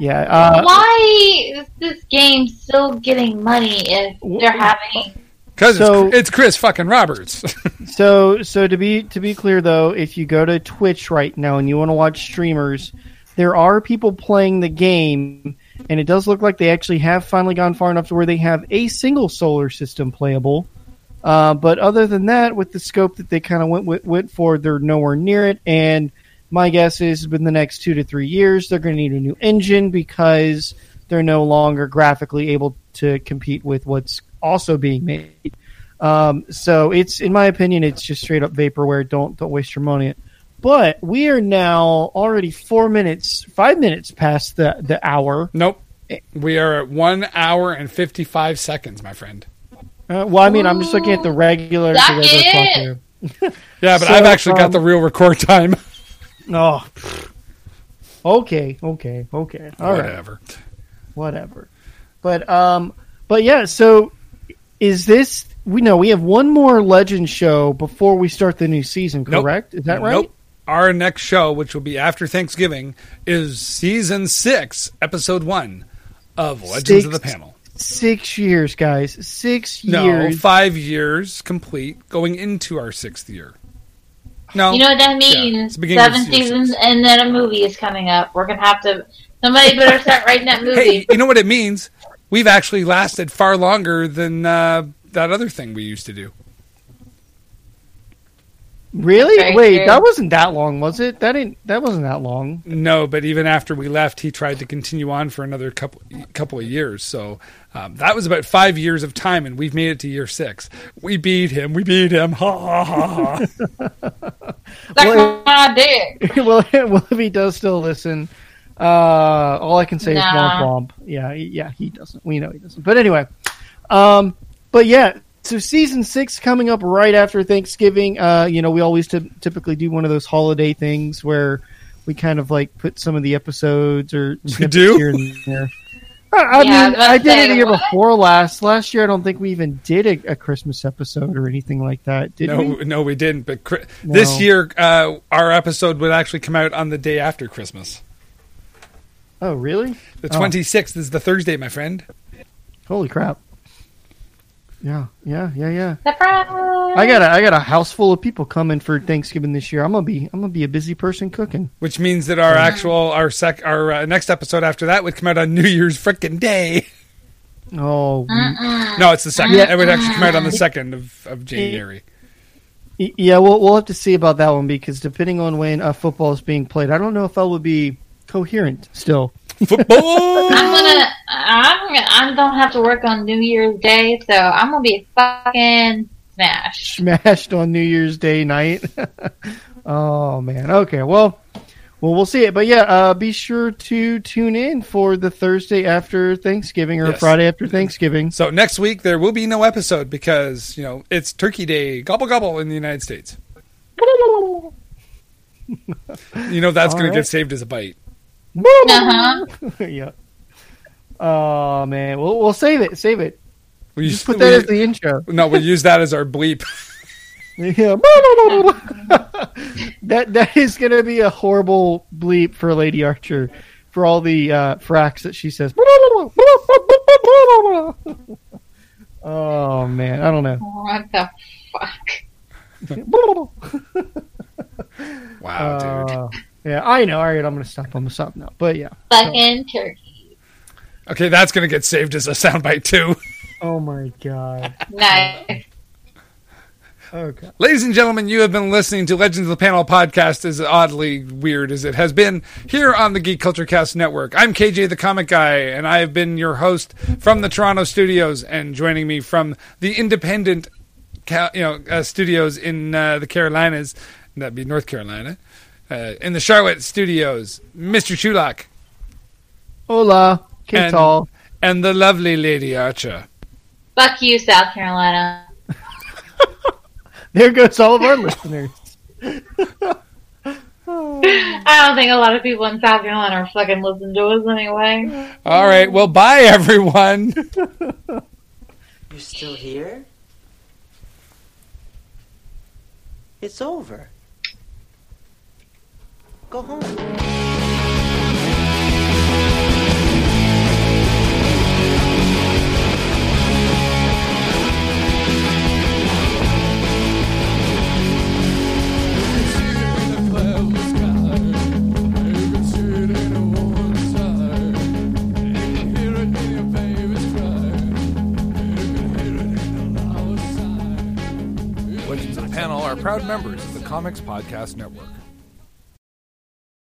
yeah. Uh, Why is this game still getting money if they're having? Because So- it's, it's Chris fucking Roberts. So, so to be to be clear though, if you go to Twitch right now and you want to watch streamers, there are people playing the game, and it does look like they actually have finally gone far enough to where they have a single solar system playable. Uh, but other than that, with the scope that they kind of went, went went for, they're nowhere near it. And my guess is, within the next two to three years, they're going to need a new engine because they're no longer graphically able to compete with what's also being made. Um, so it's, in my opinion, it's just straight up vaporware. Don't don't waste your money. But we are now already four minutes, five minutes past the the hour. nope. We are at one hour and fifty five seconds, my friend. Uh, well, I mean, I'm just looking at the regular, the regular clock here. Yeah, but So, I've actually got um, the real record time. Oh, okay, okay, okay. All right. Whatever. whatever. But um, but yeah. So is this? We know we have one more Legend show before we start the new season. Nope. Correct? Is that right? Nope. Our next show, which will be after Thanksgiving, is season six, episode one of Legends of the Panel. Six years, guys. Six No, years. five years complete, going into our sixth year. No, You know what that means? the beginning Seven seasons, six. and then a movie is coming up. We're gonna have to. Somebody better start writing that movie. hey, you know what it means? We've actually lasted far longer than uh, that other thing we used to do. Really? Very Wait, true. that wasn't that long, was it? That didn't. That wasn't that long. No, but even after we left, he tried to continue on for another couple couple of years. So um, that was about five years of time, and we've made it to year six. We beat him. We beat him. Ha ha ha ha. Suck Well, my dick. well, well, if he does still listen, uh, all I can say is Nah. womp womp. Yeah, yeah, he doesn't. We know he doesn't. But anyway, um, but yeah. So season six coming up right after Thanksgiving. Uh, you know, we always ty- typically do one of those holiday things where we kind of like put some of the episodes or snippets do? here and there. I, I Yeah, mean, about I did say, it the year what? before last. Last year, I don't think we even did a, a Christmas episode or anything like that. Did no, we? no, we didn't. But Chri- this year, uh, our episode would actually come out on the day after Christmas. Oh, really? The Oh. twenty sixth is the Thursday, my friend. Holy crap! Yeah, yeah, yeah, yeah. Surprise! I got a, I got a house full of people coming for Thanksgiving this year. I'm gonna be I'm gonna be a busy person cooking. Which means that our actual our sec our uh, next episode after that would come out on New Year's frickin' day. Oh, No, it's the second. Yeah. It would actually come out on the second of, of January. yeah. We'll we'll have to see about that one because depending on when uh, football is being played, I don't know if I will be coherent still. Football. I'm gonna. I'm. I don't have to work on New Year's Day, so I'm gonna be fucking smashed. Smashed on New Year's Day night. oh man. Okay. Well. Well, we'll see it, but yeah, uh, be sure to tune in for the Thursday after Thanksgiving or Yes. Friday after Thanksgiving. So next week there will be no episode because you know it's Turkey Day, gobble gobble in the United States. You know that's going right. to get saved as a bite. Uh-huh. yeah. Oh man, we'll we'll save it. Save it. We Just put that as the intro. no, we'll use that as our bleep. Yeah. that that is going to be a horrible bleep for Lady Archer for all the uh, fracks that she says. oh man, I don't know. What the fuck? Wow, dude. Uh, yeah, I know. All right, I'm going to stop. I'm going to stop now. But yeah. Fucking turkey. Okay, that's going to get saved as a soundbite too. Oh my god. Nice. Okay. Ladies and gentlemen, you have been listening to Legends of the Panel podcast, as oddly weird as it has been here on the Geek Culturecast Network. I'm KJ the Comic Guy, and I have been your host from the Toronto studios. And joining me from the independent you know uh, studios in uh, the Carolinas. That'd be North Carolina. Uh, in the Charlotte studios, Mr. Chulak Hola, que and, tal? and the lovely Lady Archer. Fuck you, South Carolina. There goes all of our listeners. I don't think a lot of people in South Carolina are fucking listening to us anyway. All right, well, bye everyone. You're still here? It's over. Go home. Panel are proud members of the Comics Podcast Network.